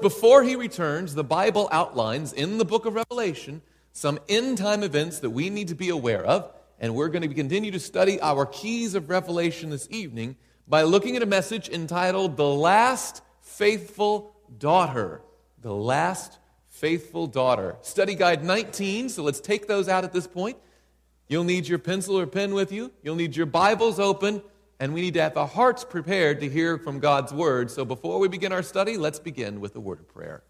Before he returns, the Bible outlines in the book of Revelation some end time events that we need to be aware of, and we're going to continue to study our keys of Revelation this evening by looking at a message entitled The Last Faithful Daughter. The Last Faithful Daughter. Study Guide 19, so let's take those out at this point. You'll need your pencil or pen with you, you'll need your Bibles open and we need to have our hearts prepared to hear from God's word. So before we begin our study, let's begin with a word of prayer.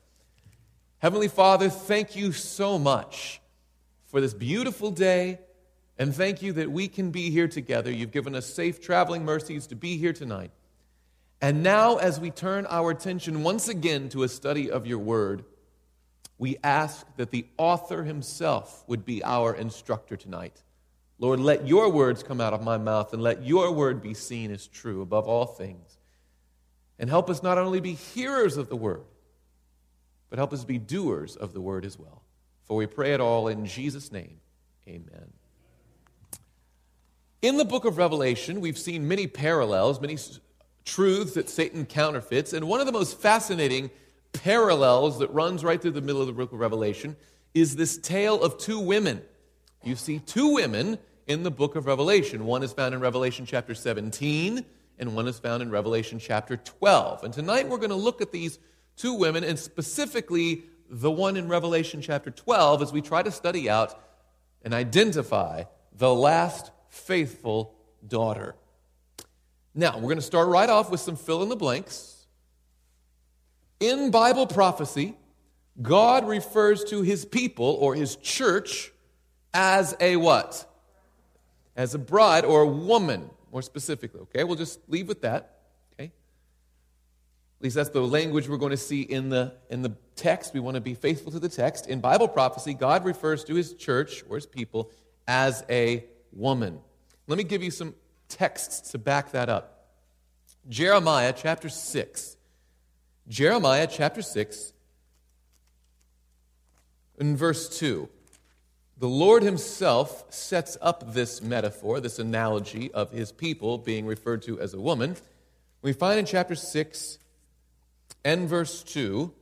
Heavenly Father, thank you so much for this beautiful day, and thank you that we can be here together. You've given us safe traveling mercies to be here tonight. And now, as we turn our attention once again to a study of your word, we ask that the author himself would be our instructor tonight. Lord, let your words come out of my mouth and let your word be seen as true above all things. And help us not only be hearers of the word, but help us be doers of the word as well. For we pray it all in Jesus' name. Amen. In the book of Revelation, we've seen many parallels, many truths that Satan counterfeits. And one of the most fascinating parallels that runs right through the middle of the book of Revelation is this tale of two women. You see two women in the book of Revelation. One is found in Revelation chapter 17, and one is found in Revelation chapter 12. And tonight we're going to look at these two women, and specifically the one in Revelation chapter 12, as we try to study out and identify the last faithful daughter. Now, we're going to start right off with some fill in the blanks. In Bible prophecy, God refers to his people or his church as a what? As a bride or a woman, more specifically. Okay, we'll just leave with that. Okay, at least that's the language we're going to see in the in the text. We want to be faithful to the text. In Bible prophecy, God refers to His church or His people as a woman. Let me give you some texts to back that up. Jeremiah chapter six. Jeremiah chapter six. In verse 2. The Lord Himself sets up this metaphor, this analogy of His people being referred to as a woman. We find in chapter 6 and verse 2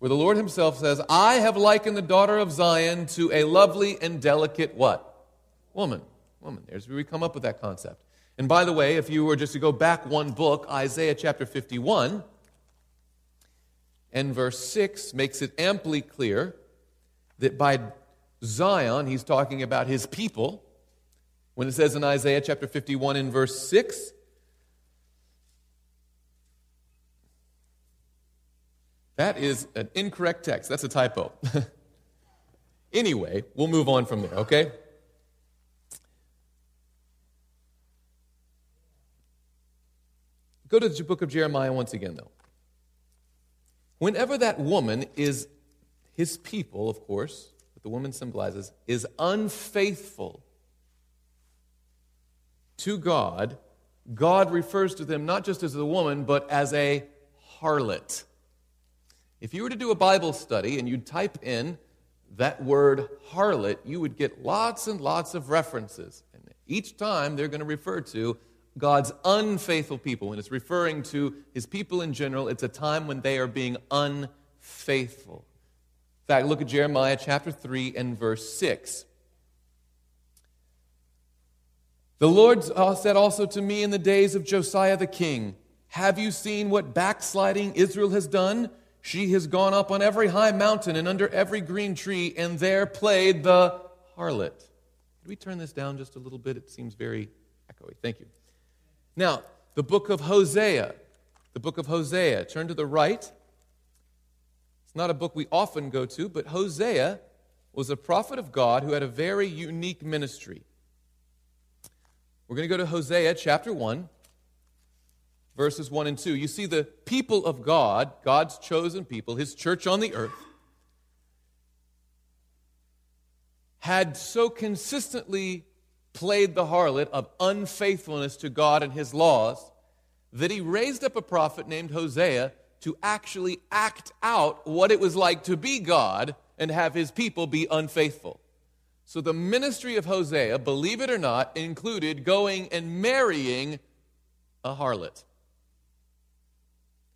where the Lord Himself says, I have likened the daughter of Zion to a lovely and delicate what? Woman. Woman. There's where we come up with that concept. And by the way, if you were just to go back one book, Isaiah chapter 51 and verse 6 makes it amply clear that by Zion, he's talking about his people. When it says in Isaiah chapter 51 in verse 6, that is an incorrect text. That's a typo. anyway, we'll move on from there, okay? Go to the book of Jeremiah once again, though. Whenever that woman is his people, of course, the woman symbolizes, is unfaithful to God, God refers to them not just as a woman, but as a harlot. If you were to do a Bible study and you'd type in that word harlot, you would get lots and lots of references. And each time they're going to refer to God's unfaithful people. When it's referring to his people in general, it's a time when they are being unfaithful. In fact, look at Jeremiah chapter 3 and verse 6. The Lord uh, said also to me in the days of Josiah the king, Have you seen what backsliding Israel has done? She has gone up on every high mountain and under every green tree, and there played the harlot. Could we turn this down just a little bit? It seems very echoey. Thank you. Now, the book of Hosea. The book of Hosea. Turn to the right not a book we often go to, but Hosea was a prophet of God who had a very unique ministry. We're going to go to Hosea chapter 1, verses 1 and 2. You see, the people of God, God's chosen people, his church on the earth, had so consistently played the harlot of unfaithfulness to God and his laws that he raised up a prophet named Hosea to actually act out what it was like to be God and have his people be unfaithful. So the ministry of Hosea, believe it or not, included going and marrying a harlot.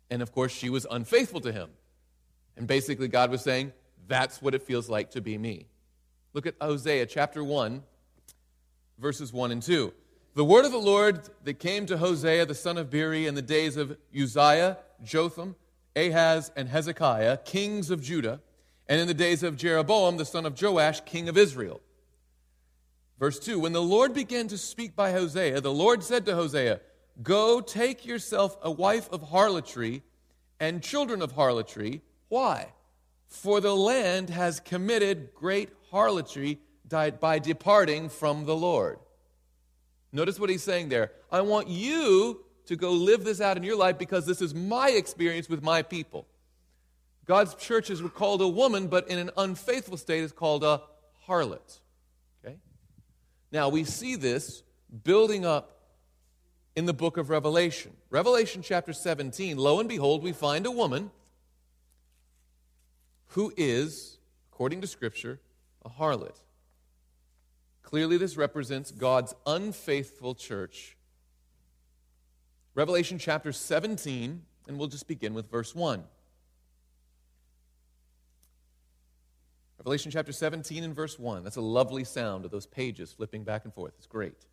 And of course, she was unfaithful to him. And basically, God was saying, That's what it feels like to be me. Look at Hosea chapter 1, verses 1 and 2. The word of the Lord that came to Hosea the son of Beeri in the days of Uzziah, Jotham, Ahaz, and Hezekiah, kings of Judah, and in the days of Jeroboam the son of Joash, king of Israel. Verse 2 When the Lord began to speak by Hosea, the Lord said to Hosea, Go take yourself a wife of harlotry and children of harlotry. Why? For the land has committed great harlotry by departing from the Lord. Notice what he's saying there. I want you to go live this out in your life because this is my experience with my people. God's church is called a woman, but in an unfaithful state is called a harlot. Okay? Now we see this building up in the book of Revelation. Revelation chapter 17, lo and behold, we find a woman who is, according to Scripture, a harlot. Clearly, this represents God's unfaithful church. Revelation chapter 17, and we'll just begin with verse 1. Revelation chapter 17 and verse 1. That's a lovely sound of those pages flipping back and forth. It's great.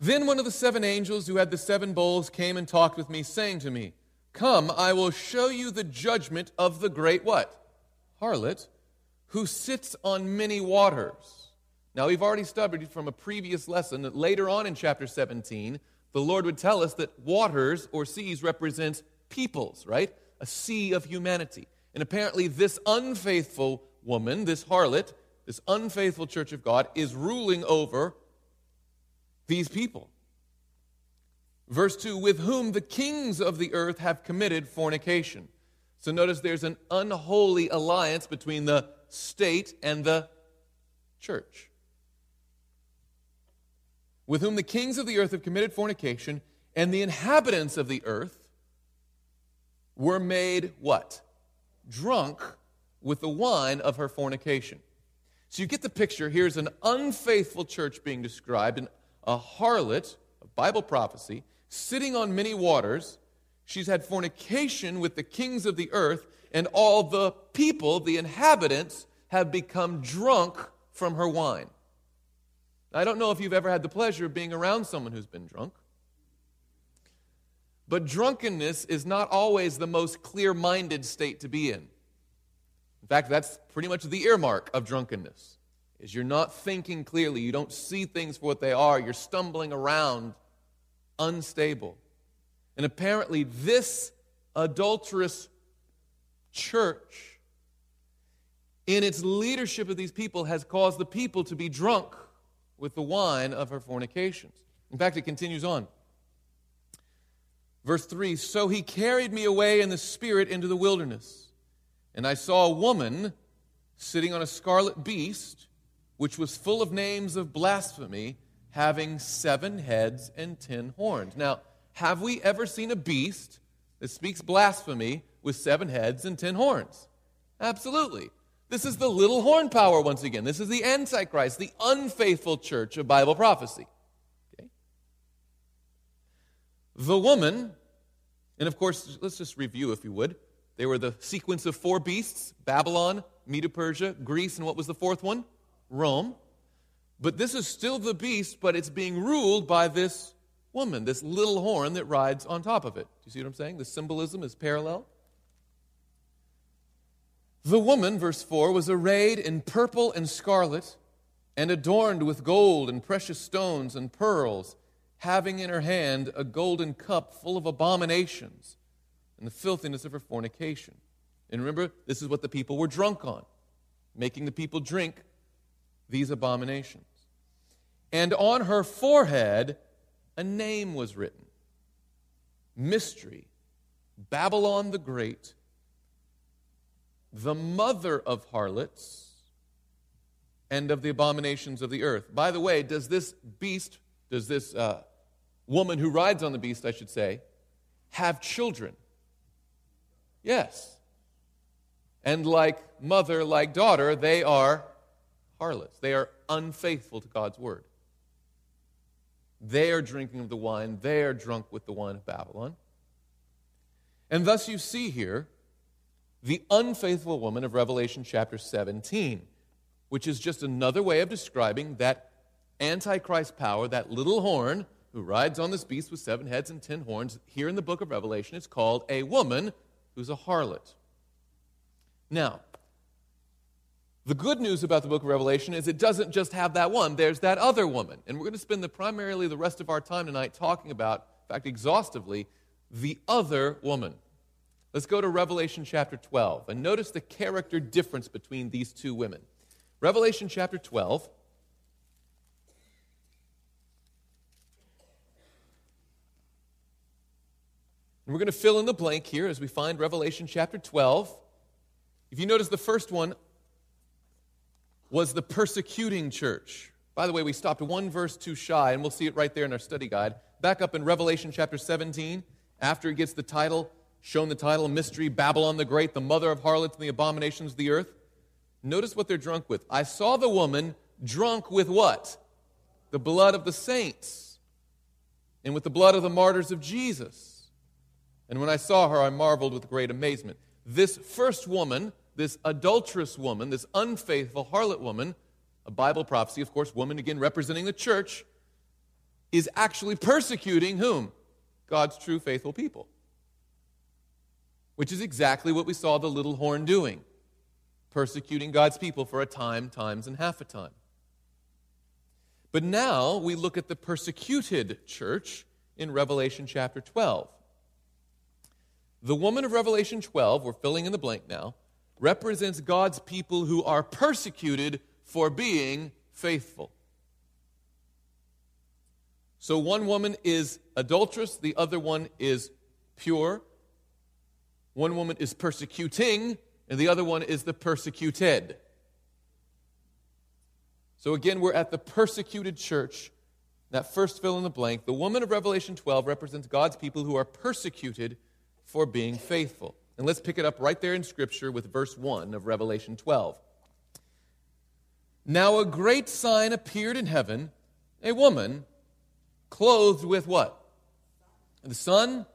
Then one of the seven angels who had the seven bowls came and talked with me, saying to me, Come, I will show you the judgment of the great what? Harlot who sits on many waters. Now, we've already studied from a previous lesson that later on in chapter 17, the Lord would tell us that waters or seas represent peoples, right? A sea of humanity. And apparently, this unfaithful woman, this harlot, this unfaithful church of God, is ruling over these people. Verse 2 with whom the kings of the earth have committed fornication. So notice there's an unholy alliance between the state, and the church. With whom the kings of the earth have committed fornication, and the inhabitants of the earth were made what? Drunk with the wine of her fornication. So you get the picture. Here's an unfaithful church being described, and a harlot, a Bible prophecy, sitting on many waters. She's had fornication with the kings of the earth, and all the people, the inhabitants, have become drunk from her wine. I don't know if you've ever had the pleasure of being around someone who's been drunk. But drunkenness is not always the most clear minded state to be in. In fact, that's pretty much the earmark of drunkenness. Is you're not thinking clearly, you don't see things for what they are, you're stumbling around unstable. And apparently this adulterous church, in its leadership of these people, has caused the people to be drunk with the wine of her fornications. In fact, it continues on. Verse 3 So he carried me away in the spirit into the wilderness, and I saw a woman sitting on a scarlet beast, which was full of names of blasphemy, having seven heads and ten horns. Now, have we ever seen a beast that speaks blasphemy with seven heads and ten horns. Absolutely. This is the little horn power once again. This is the Antichrist, the unfaithful church of Bible prophecy. Okay? The woman, and of course, let's just review if you would. They were the sequence of four beasts Babylon, Medo Persia, Greece, and what was the fourth one? Rome. But this is still the beast, but it's being ruled by this woman, this little horn that rides on top of it. Do you see what I'm saying? The symbolism is parallel. The woman, verse 4, was arrayed in purple and scarlet and adorned with gold and precious stones and pearls, having in her hand a golden cup full of abominations and the filthiness of her fornication. And remember, this is what the people were drunk on, making the people drink these abominations. And on her forehead, a name was written Mystery, Babylon the Great the mother of harlots and of the abominations of the earth. By the way, does this beast, does this uh, woman who rides on the beast, I should say, have children? Yes. And like mother, like daughter, they are harlots. They are unfaithful to God's word. They are drinking of the wine, they are drunk with the wine of Babylon. And thus you see here the unfaithful woman of Revelation chapter 17, which is just another way of describing that Antichrist power, that little horn who rides on this beast with seven heads and ten horns. Here in the book of Revelation, it's called a woman who's a harlot. Now, the good news about the book of Revelation is it doesn't just have that one, there's that other woman. And we're going to spend the primarily the rest of our time tonight talking about, in fact, exhaustively, the other woman. Let's go to Revelation chapter 12 and notice the character difference between these two women. Revelation chapter 12. And we're going to fill in the blank here as we find Revelation chapter 12. If you notice, the first one was the persecuting church. By the way, we stopped one verse too shy, and we'll see it right there in our study guide. Back up in Revelation chapter 17, after it gets the title, shown the title, Mystery Babylon the Great, the mother of harlots and the abominations of the earth. Notice what they're drunk with. I saw the woman drunk with what? The blood of the saints, and with the blood of the martyrs of Jesus. And when I saw her, I marveled with great amazement. This first woman, this adulterous woman, this unfaithful harlot woman, a Bible prophecy, of course, woman again representing the church, is actually persecuting whom? God's true faithful people. Which is exactly what we saw the little horn doing persecuting God's people for a time, times, and half a time. But now we look at the persecuted church in Revelation chapter 12. The woman of Revelation 12, we're filling in the blank now, represents God's people who are persecuted for being faithful. So one woman is adulterous, the other one is pure. One woman is persecuting, and the other one is the persecuted. So again, we're at the persecuted church. That first fill in the blank. The woman of Revelation 12 represents God's people who are persecuted for being faithful. And let's pick it up right there in Scripture with verse 1 of Revelation 12. Now a great sign appeared in heaven, a woman clothed with what? The sun,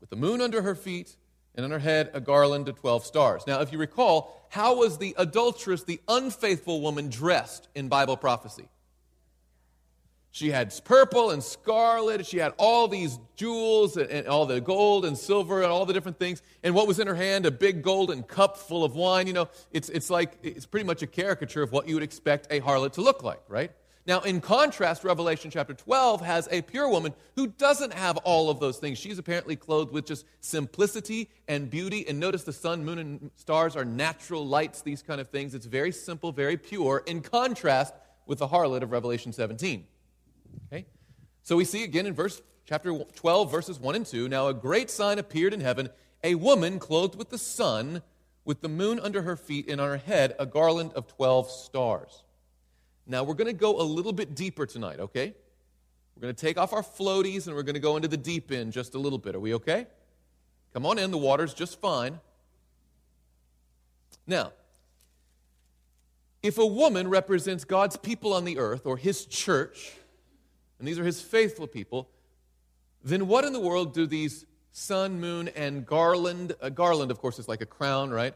with the moon under her feet, and on her head a garland of 12 stars. Now, if you recall, how was the adulteress, the unfaithful woman, dressed in Bible prophecy? She had purple and scarlet. She had all these jewels and, and, all the gold and silver and all the different things. And what was in her hand? A big golden cup full of wine. You know, it's, it's like, it's pretty much a caricature of what you would expect a harlot to look like, right? Now, in contrast, Revelation chapter 12 has a pure woman who doesn't have all of those things. She's apparently clothed with just simplicity and beauty. And notice the sun, moon, and stars are natural lights, these kind of things. It's very simple, very pure, in contrast with the harlot of Revelation 17. Okay? So we see again in verse chapter 12, verses 1 and 2 Now a great sign appeared in heaven, a woman clothed with the sun, with the moon under her feet, and on her head a garland of 12 stars. Now we're going to go a little bit deeper tonight, okay? We're going to take off our floaties and we're going to go into the deep end just a little bit. Are we okay? Come on in, the water's just fine. Now, if a woman represents God's people on the earth or his church, and these are his faithful people, then what in the world do these sun, moon, and garland, a garland, of course, is like a crown, right?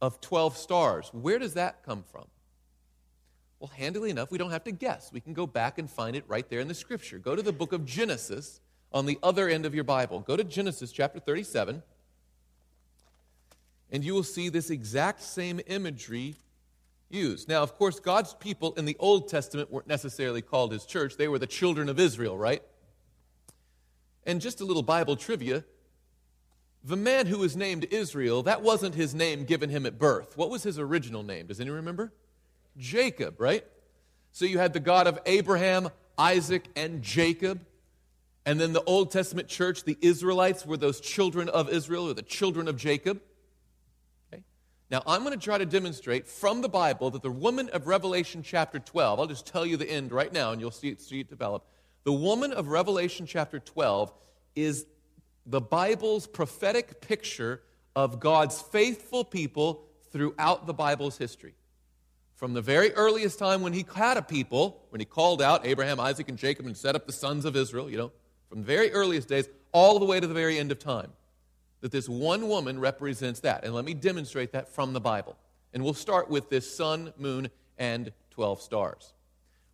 Of 12 stars. Where does that come from? Well, handily enough, we don't have to guess. We can go back and find it right there in the scripture. Go to the book of Genesis on the other end of your Bible. Go to Genesis chapter 37, and you will see this exact same imagery used. Now, of course, God's people in the Old Testament weren't necessarily called his church, they were the children of Israel, right? And just a little Bible trivia the man who was named Israel, that wasn't his name given him at birth. What was his original name? Does anyone remember? Jacob, right? So you had the God of Abraham, Isaac, and Jacob. And then the Old Testament church, the Israelites, were those children of Israel or the children of Jacob. Okay? Now, I'm going to try to demonstrate from the Bible that the woman of Revelation chapter 12, I'll just tell you the end right now and you'll see it, see it develop. The woman of Revelation chapter 12 is the Bible's prophetic picture of God's faithful people throughout the Bible's history. From the very earliest time when he had a people, when he called out Abraham, Isaac, and Jacob and set up the sons of Israel, you know, from the very earliest days all the way to the very end of time. that this one woman represents that. And let me demonstrate that from the Bible. And we'll start with this sun, moon, and 12 stars.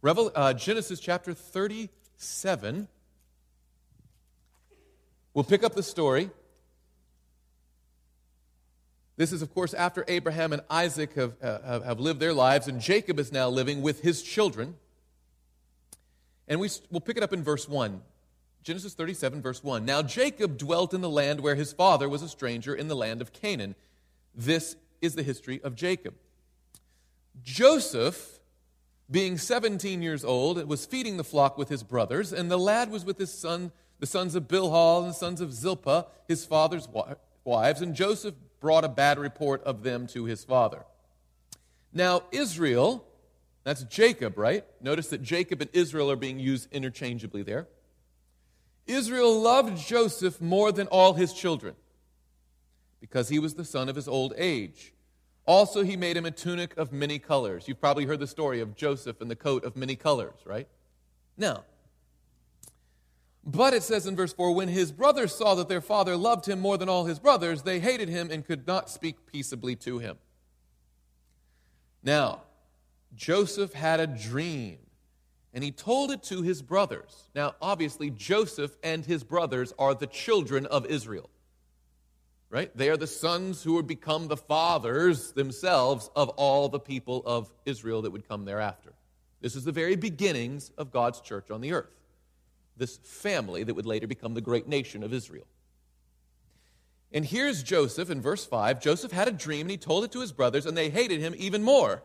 Revel, uh, Genesis chapter 37. We'll pick up the story. This is, of course, after Abraham and Isaac have, uh, have lived their lives, and Jacob is now living with his children. And we, we'll pick it up in verse 1. Genesis 37, verse 1. Now Jacob dwelt in the land where his father was a stranger in the land of Canaan. This is the history of Jacob. Joseph, being 17 years old, was feeding the flock with his brothers, and the lad was with his son, the sons of Bilhah and the sons of Zilpah, his father's wives, and Joseph brought a bad report of them to his father. Now, Israel, that's Jacob, right? Notice that Jacob and Israel are being used interchangeably there. Israel loved Joseph more than all his children because he was the son of his old age. Also, he made him a tunic of many colors. You've probably heard the story of Joseph and the coat of many colors, right? Now, but it says in verse 4 when his brothers saw that their father loved him more than all his brothers, they hated him and could not speak peaceably to him. Now, Joseph had a dream, and he told it to his brothers. Now, obviously, Joseph and his brothers are the children of Israel, right? They are the sons who would become the fathers themselves of all the people of Israel that would come thereafter. This is the very beginnings of God's church on the earth this family that would later become the great nation of Israel. And here's Joseph in verse 5. Joseph had a dream and he told it to his brothers, and they hated him even more.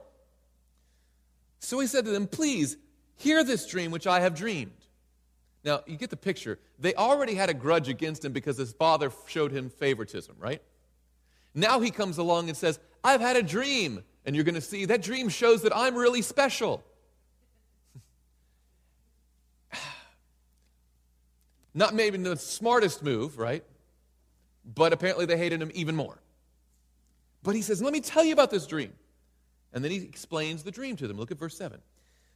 So he said to them, Please hear this dream which I have dreamed. Now, you get the picture. They already had a grudge against him because his father showed him favoritism, right? Now he comes along and says, I've had a dream. And you're going to see that dream shows that I'm really special. Not maybe the smartest move, right? But apparently they hated him even more. But he says, Let me tell you about this dream. And then he explains the dream to them. Look at verse 7.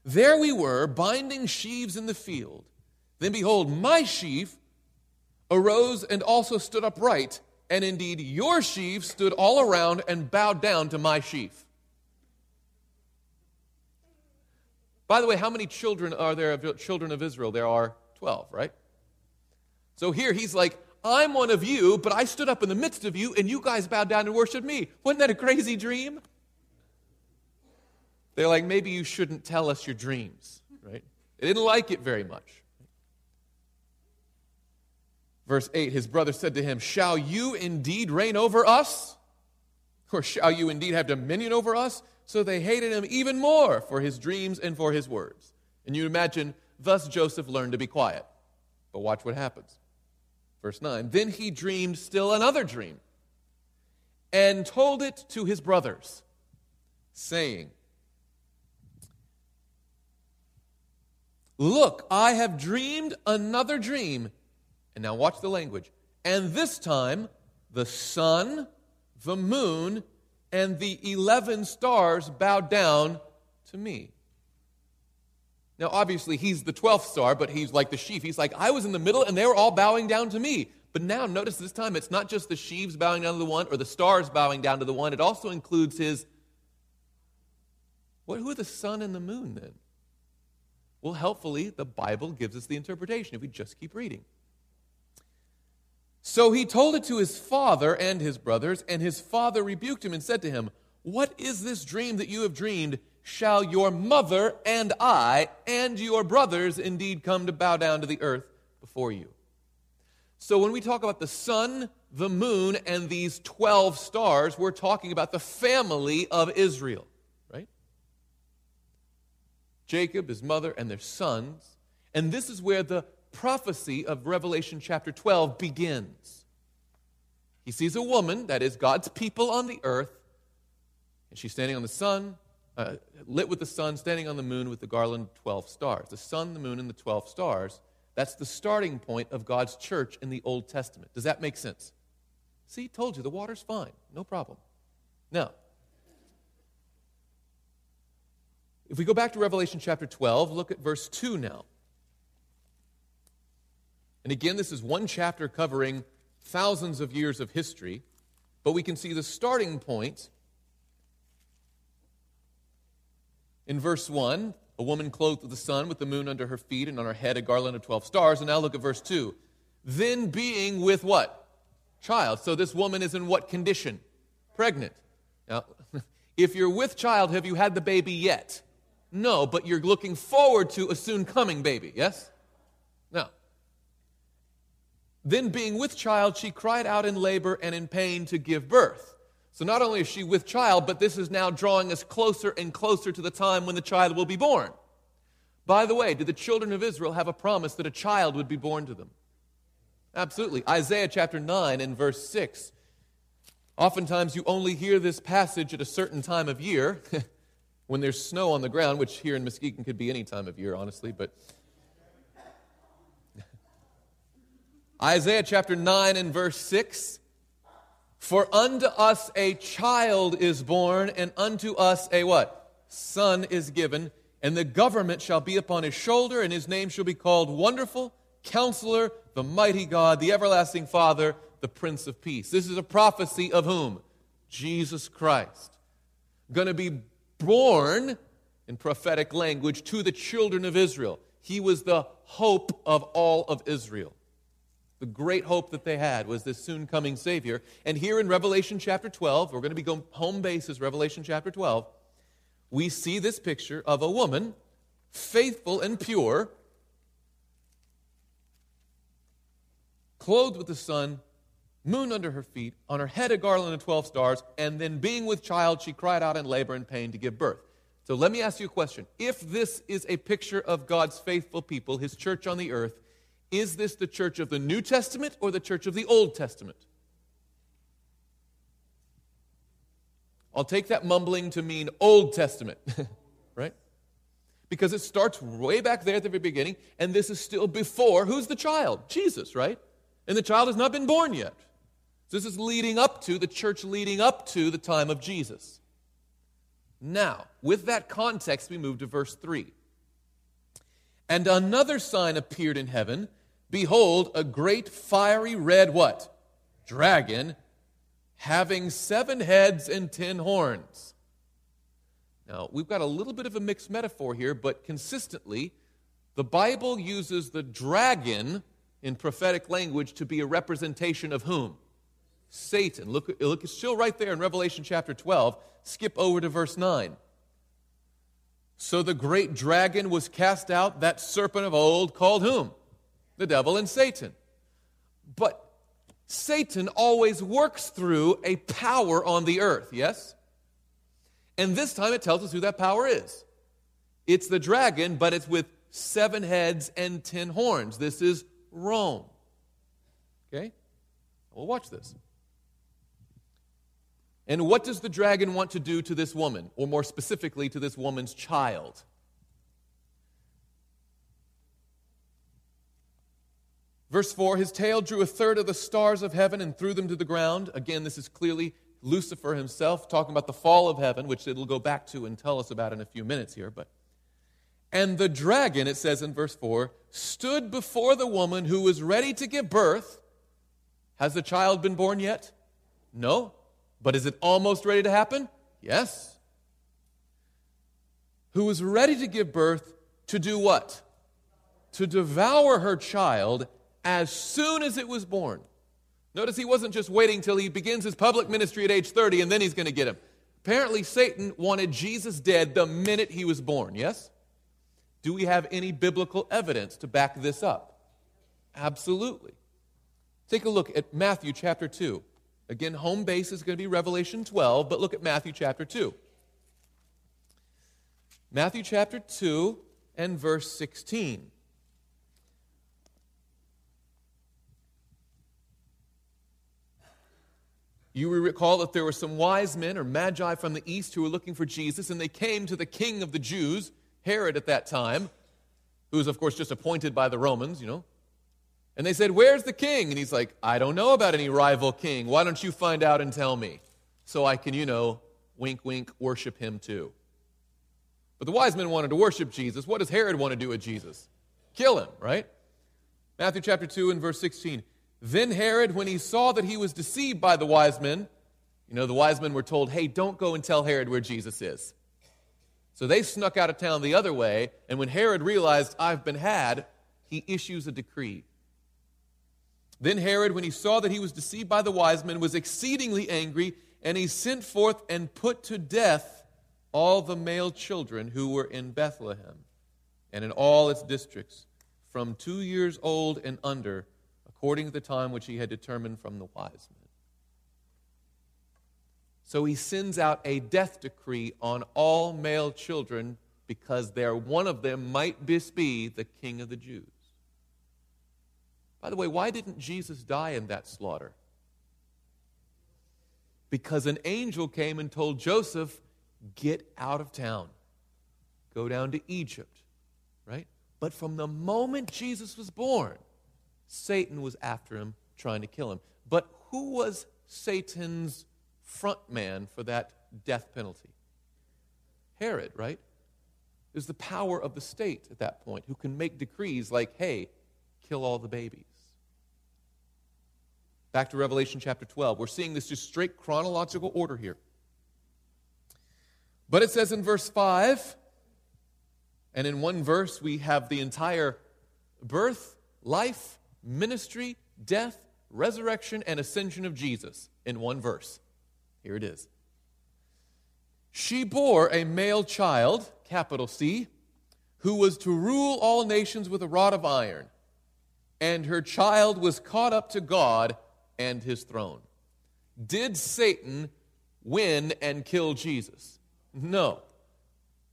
There we were, binding sheaves in the field. Then behold, my sheaf arose and also stood upright. And indeed, your sheaf stood all around and bowed down to my sheaf. By the way, how many children are there of children of Israel? There are 12, right? So here he's like, I'm one of you, but I stood up in the midst of you, and you guys bowed down and worshiped me. Wasn't that a crazy dream? They're like, maybe you shouldn't tell us your dreams, right? They didn't like it very much. Verse 8 His brother said to him, Shall you indeed reign over us? Or shall you indeed have dominion over us? So they hated him even more for his dreams and for his words. And you imagine, thus Joseph learned to be quiet. But watch what happens. Verse 9 Then he dreamed still another dream and told it to his brothers, saying, Look, I have dreamed another dream. And now watch the language. And this time, the sun, the moon, and the 11 stars bowed down to me. Now, obviously, he's the 12th star, but he's like the sheaf. He's like, I was in the middle and they were all bowing down to me. But now, notice this time, it's not just the sheaves bowing down to the one or the stars bowing down to the one. It also includes his. What, who are the sun and the moon then? Well, helpfully, the Bible gives us the interpretation if we just keep reading. So he told it to his father and his brothers, and his father rebuked him and said to him, What is this dream that you have dreamed? Shall your mother and I and your brothers indeed come to bow down to the earth before you. So when we talk about the sun, the moon, and these 12 stars, we're talking about the family of Israel, right? Jacob, his mother, and their sons. And this is where the prophecy of Revelation chapter 12 begins. He sees a woman, that is God's people on the earth, and she's standing on the sun, uh, lit with the sun, standing on the moon with the garland 12 stars. The sun, the moon, and the 12 stars, that's the starting point of God's church in the Old Testament. Does that make sense? See, told you, the water's fine, no problem. Now, if we go back to Revelation chapter 12, look at verse 2 now. And again, this is one chapter covering thousands of years of history, but we can see the starting point in verse 1 a woman clothed with the sun, with the moon under her feet, and on her head a garland of 12 stars. And now look at verse 2. Then being with what? Child. So this woman is in what condition? Pregnant. Now, if you're with child, have you had the baby yet? No, but you're looking forward to a soon coming baby, yes? No. Then, being with child, she cried out in labor and in pain to give birth. So, not only is she with child, but this is now drawing us closer and closer to the time when the child will be born. By the way, did the children of Israel have a promise that a child would be born to them? Absolutely. Isaiah chapter 9 and verse 6. Oftentimes, you only hear this passage at a certain time of year when there's snow on the ground, which here in Muskegon could be any time of year, honestly, but Isaiah chapter 9 and verse 6 For unto us a child is born, and unto us a what? Son is given, and the government shall be upon his shoulder, and his name shall be called Wonderful, Counselor, the Mighty God, the Everlasting Father, the Prince of Peace. This is a prophecy of whom? Jesus Christ. Going to be born in prophetic language to the children of Israel. He was the hope of all of Israel. The great hope that they had was this soon coming Savior. And here in Revelation chapter 12, we're going to be going home basis, Revelation chapter 12, we see this picture of a woman, faithful and pure, clothed with the sun, moon under her feet, on her head a garland of 12 stars, and then being with child, she cried out in labor and pain to give birth. So let me ask you a question. If this is a picture of God's faithful people, his church on the earth, is this the church of the New Testament or the church of the Old Testament? I'll take that mumbling to mean Old Testament, right? Because it starts way back there at the very beginning, and this is still before who's the child? Jesus, right? And the child has not been born yet. So This is leading up to the church leading up to the time of Jesus. Now, with that context, we move to verse 3. And another sign appeared in heaven Behold, a great fiery red what? Dragon, having seven heads and ten horns. Now, we've got a little bit of a mixed metaphor here, but consistently, the Bible uses the dragon in prophetic language to be a representation of whom? Satan. Look, look, it's still right there in Revelation chapter 12. Skip over to verse 9. So the great dragon was cast out, that serpent of old, called whom? The devil and Satan. But Satan always works through a power on the earth, yes? And this time it tells us who that power is. It's the dragon, but it's with seven heads and ten horns. This is Rome. Okay? Well, watch this. And what does the dragon want to do to this woman, or more specifically to this woman's child? Verse 4 His tail drew a third of the stars of heaven and threw them to the ground. Again, this is clearly Lucifer himself talking about the fall of heaven, which it'll go back to and tell us about in a few minutes here. But and the dragon, it says in verse 4, stood before the woman who was ready to give birth. Has the child been born yet? No. But is it almost ready to happen? Yes. Who was ready to give birth to do what? To devour her child as soon as it was born. Notice he wasn't just waiting till he begins his public ministry at age 30 and then he's going to get him. Apparently, Satan wanted Jesus dead the minute he was born, yes? Do we have any biblical evidence to back this up? Absolutely. Take a look at Matthew chapter 2. Again, home base is going to be Revelation 12, but look at Matthew chapter 2. Matthew chapter 2 and verse 16. You recall that there were some wise men or magi from the east who were looking for Jesus, and they came to the king of the Jews, Herod at that time, who was, of course, just appointed by the Romans, you know. And they said, Where's the king? And he's like, I don't know about any rival king. Why don't you find out and tell me? So I can, you know, wink, wink, worship him too. But the wise men wanted to worship Jesus. What does Herod want to do with Jesus? Kill him, right? Matthew chapter 2 and verse 16. Then Herod, when he saw that he was deceived by the wise men, you know, the wise men were told, hey, don't go and tell Herod where Jesus is. So they snuck out of town the other way, and when Herod realized, I've been had, he issues a decree. Then Herod, when he saw that he was deceived by the wise men, was exceedingly angry, and he sent forth and put to death all the male children who were in Bethlehem and in all its districts, from two years old and under, according to the time which he had determined from the wise men. So he sends out a death decree on all male children because there one of them might be the king of the Jews. By the way, why didn't Jesus die in that slaughter? Because an angel came and told Joseph, Get out of town, go down to Egypt, right? But from the moment Jesus was born, Satan was after him, trying to kill him. But who was Satan's front man for that death penalty? Herod, right? Is the power of the state at that point who can make decrees like, hey, kill all the babies. Back to Revelation chapter 12. We're seeing this just straight chronological order here. But it says in verse 5, and in one verse we have the entire birth, life, ministry, death, resurrection, and ascension of Jesus in one verse. Here it is. She bore a male child, capital C, who was to rule all nations with a rod of iron. And her child was caught up to God and his throne. Did Satan win and kill Jesus? No.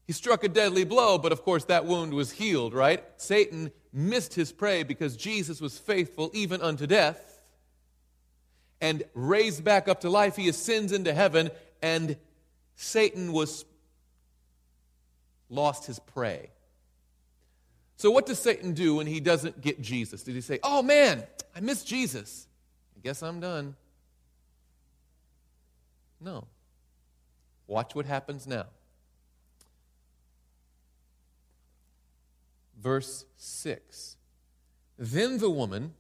He struck a deadly blow, but of course that wound was healed, right? Satan missed his prey because Jesus was faithful even unto death and raised back up to life, he ascends into heaven, and Satan was lost his prey. So, what does Satan do when he doesn't get Jesus? Did he say, Oh man, I missed Jesus? I guess I'm done. No. Watch what happens now. Verse 6 Then the woman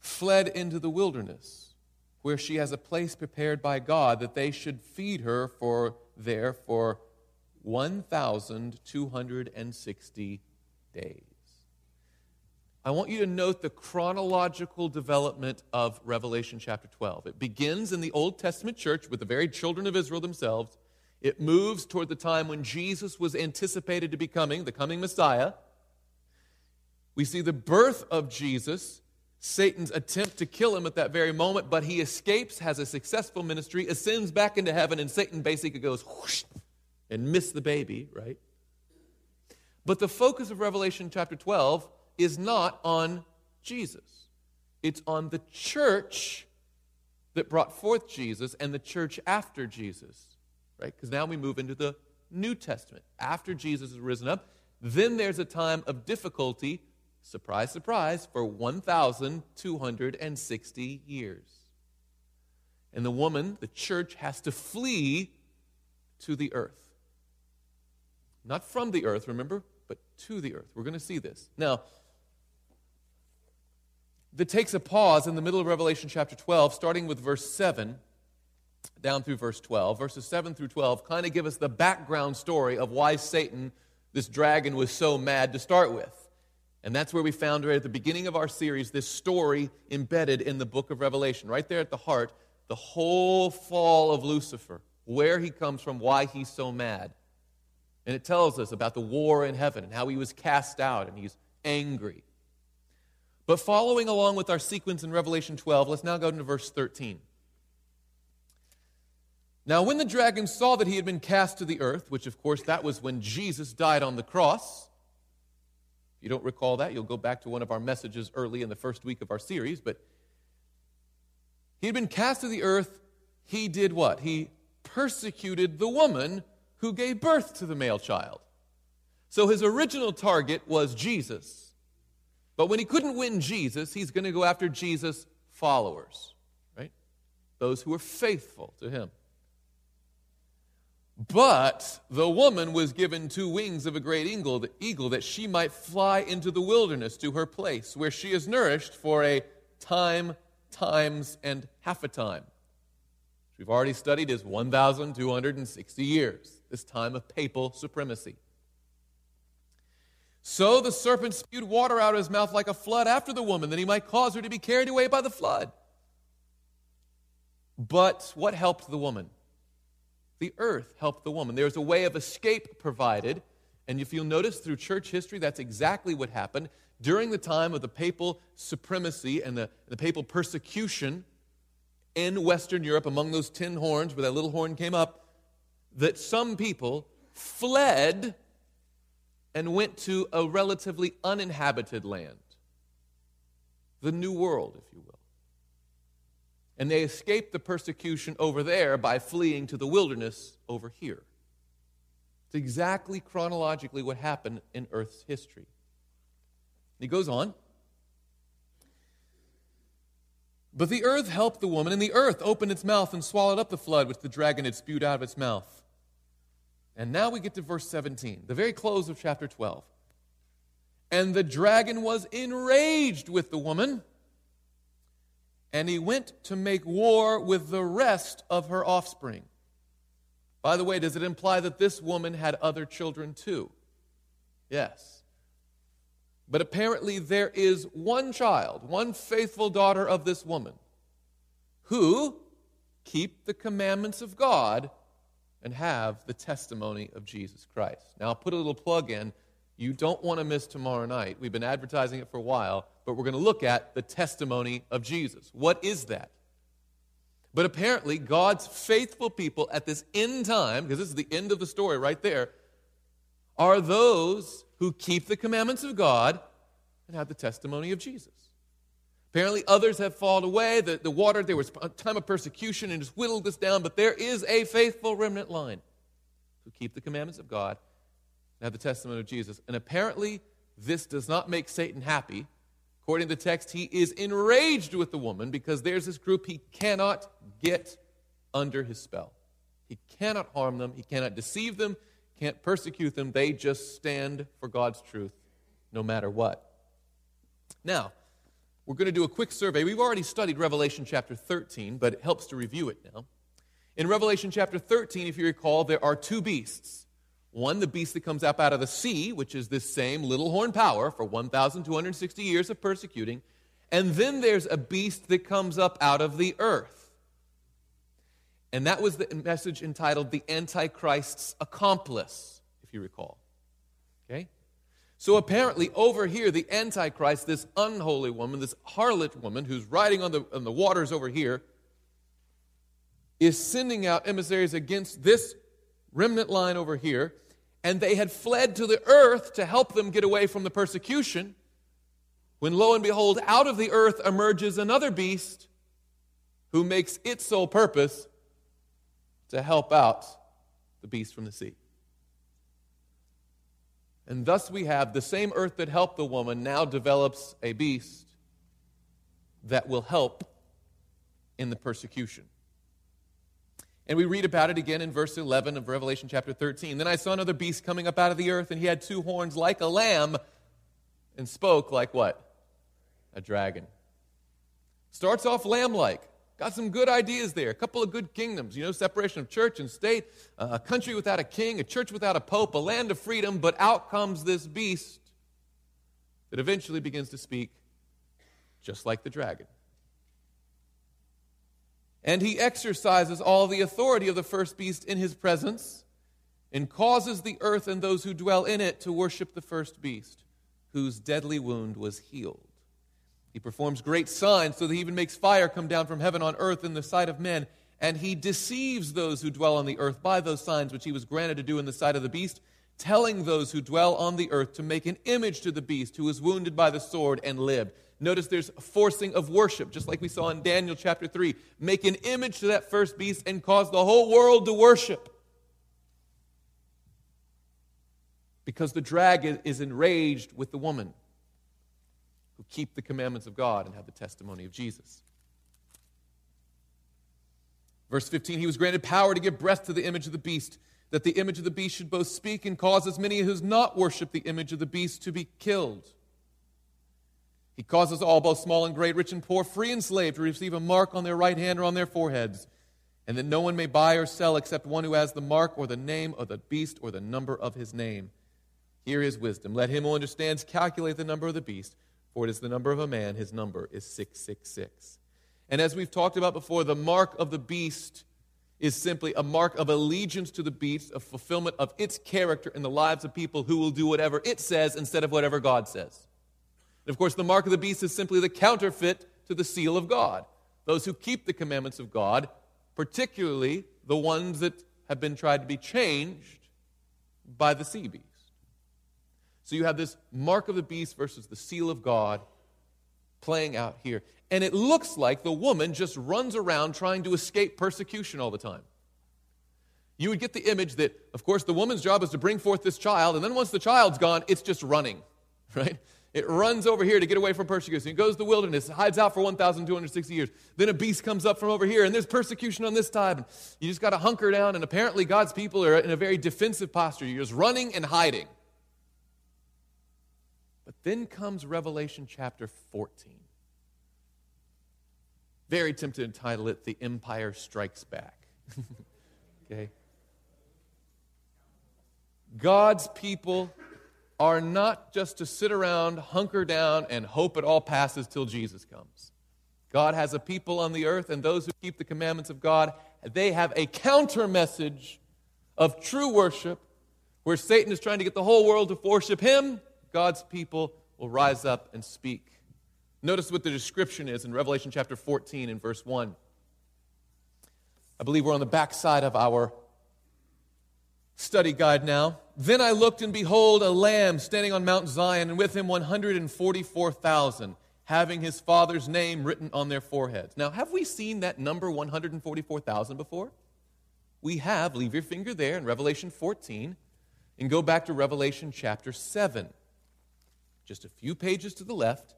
fled into the wilderness, where she has a place prepared by God that they should feed her for there for 1,260 days. I want you to note the chronological development of Revelation chapter 12. It begins in the Old Testament church with the very children of Israel themselves. It moves toward the time when Jesus was anticipated to be coming, the coming Messiah. We see the birth of Jesus Satan's attempt to kill him at that very moment, but he escapes, has a successful ministry, ascends back into heaven, and Satan basically goes whoosh and miss the baby, right? But the focus of Revelation chapter 12 is not on Jesus. It's on the church that brought forth Jesus and the church after Jesus, right? Because now we move into the New Testament. After Jesus has risen up, then there's a time of difficulty surprise, surprise, for 1,260 years. And the woman, the church, has to flee to the earth. Not from the earth, remember, but to the earth. We're going to see this. Now, that takes a pause in the middle of Revelation chapter 12, starting with verse 7 down through verse 12. Verses 7 through 12 kind of give us the background story of why Satan, this dragon, was so mad to start with. And that's where we found right at the beginning of our series this story embedded in the book of Revelation, right there at the heart, the whole fall of Lucifer, where he comes from, why he's so mad. And it tells us about the war in heaven and how he was cast out and he's angry. But following along with our sequence in Revelation 12, let's now go into verse 13. Now, when the dragon saw that he had been cast to the earth, which of course that was when Jesus died on the cross, if you don't recall that, you'll go back to one of our messages early in the first week of our series. But he had been cast to the earth. He did what? He persecuted the woman who gave birth to the male child. So his original target was Jesus. But when he couldn't win Jesus, he's going to go after Jesus' followers, right? Those who are faithful to him. But the woman was given two wings of a great eagle, eagle that she might fly into the wilderness to her place, where she is nourished for a time, times, and half a time. Which we've already studied is 1,260 years, this time of papal supremacy. So the serpent spewed water out of his mouth like a flood after the woman, that he might cause her to be carried away by the flood. But what helped the woman? The earth helped the woman. There's a way of escape provided. And if you'll notice through church history, that's exactly what happened. During the time of the papal supremacy and the, the papal persecution in Western Europe, among those ten horns where that little horn came up, that some people fled and went to a relatively uninhabited land, the New World, if you will. And they escaped the persecution over there by fleeing to the wilderness over here. It's exactly chronologically what happened in Earth's history. He goes on. But the earth helped the woman, and the earth opened its mouth and swallowed up the flood which the dragon had spewed out of its mouth. And now we get to verse 17, the very close of chapter 12. And the dragon was enraged with the woman, and he went to make war with the rest of her offspring. By the way, does it imply that this woman had other children too? Yes. But apparently, there is one child, one faithful daughter of this woman, who keep the commandments of God and have the testimony of Jesus Christ. Now, I'll put a little plug in. You don't want to miss tomorrow night. We've been advertising it for a while, but we're going to look at the testimony of Jesus. What is that? But apparently, God's faithful people at this end time, because this is the end of the story right there, are those who keep the commandments of God and have the testimony of Jesus. Apparently, others have fallen away. The, the water, there was a time of persecution and just whittled this down, but there is a faithful remnant line who keep the commandments of God and have the testimony of Jesus. And apparently, this does not make Satan happy. According to the text, he is enraged with the woman because there's this group he cannot get under his spell. He cannot harm them, he cannot deceive them, can't persecute them. They just stand for God's truth no matter what. Now, we're going to do a quick survey. We've already studied Revelation chapter 13, but it helps to review it now. In Revelation chapter 13, if you recall, there are two beasts. One, the beast that comes up out of the sea, which is this same little horn power for 1,260 years of persecuting. And then there's a beast that comes up out of the earth. And that was the message entitled The Antichrist's Accomplice, if you recall. Okay? So apparently, over here, the Antichrist, this unholy woman, this harlot woman who's riding on the, on the waters over here, is sending out emissaries against this remnant line over here. And they had fled to the earth to help them get away from the persecution. When lo and behold, out of the earth emerges another beast who makes its sole purpose to help out the beast from the sea. And thus we have the same earth that helped the woman now develops a beast that will help in the persecution. And we read about it again in verse 11 of Revelation chapter 13. Then I saw another beast coming up out of the earth, and he had two horns like a lamb and spoke like what? A dragon. Starts off lamb like. Got some good ideas there. A couple of good kingdoms, you know, separation of church and state, a country without a king, a church without a pope, a land of freedom, but out comes this beast that eventually begins to speak just like the dragon. And he exercises all the authority of the first beast in his presence and causes the earth and those who dwell in it to worship the first beast, whose deadly wound was healed. He performs great signs so that he even makes fire come down from heaven on earth in the sight of men. And he deceives those who dwell on the earth by those signs which he was granted to do in the sight of the beast, telling those who dwell on the earth to make an image to the beast who was wounded by the sword and lived. Notice there's forcing of worship, just like we saw in Daniel chapter 3. Make an image to that first beast and cause the whole world to worship. Because the dragon is enraged with the woman who keep the commandments of God and have the testimony of Jesus. Verse 15, he was granted power to give breath to the image of the beast, that the image of the beast should both speak and cause as many who not worship the image of the beast to be killed. He causes all, both small and great, rich and poor, free and slave, to receive a mark on their right hand or on their foreheads, and that no one may buy or sell except one who has the mark or the name of the beast or the number of his name. Hear his wisdom. Let him who understands calculate the number of the beast, for it is the number of a man. His number is 666. And as we've talked about before, the mark of the beast is simply a mark of allegiance to the beast, of fulfillment of its character in the lives of people who will do whatever it says instead of whatever God says. And of course, the mark of the beast is simply the counterfeit to the seal of God. Those who keep the commandments of God, particularly the ones that have been tried to be changed by the sea beast. So you have this mark of the beast versus the seal of God playing out here. And it looks like the woman just runs around trying to escape persecution all the time. You would get the image that, of course, the woman's job is to bring forth this child, and then once the child's gone, it's just running, right? It runs over here to get away from persecution. It goes to the wilderness, hides out for 1,260 years. Then a beast comes up from over here, and there's persecution on this. And you just got to hunker down, and apparently God's people are in a very defensive posture. You're just running and hiding. But then comes Revelation chapter 14. Very tempted to title it The Empire Strikes Back. okay? God's people are not just to sit around, hunker down, and hope it all passes till Jesus comes. God has a people on the earth, and those who keep the commandments of God, they have a counter message of true worship where Satan is trying to get the whole world to worship him. God's people will rise up and speak Notice what the description is in Revelation chapter 14 and verse 1. I believe we're on the back side of our study guide now. Then I looked, and behold, a lamb standing on Mount Zion, and with him 144,000, having his father's name written on their foreheads. Now, have we seen that number 144,000 before? We have. Leave your finger there in Revelation 14 and go back to Revelation chapter 7. Just a few pages to the left.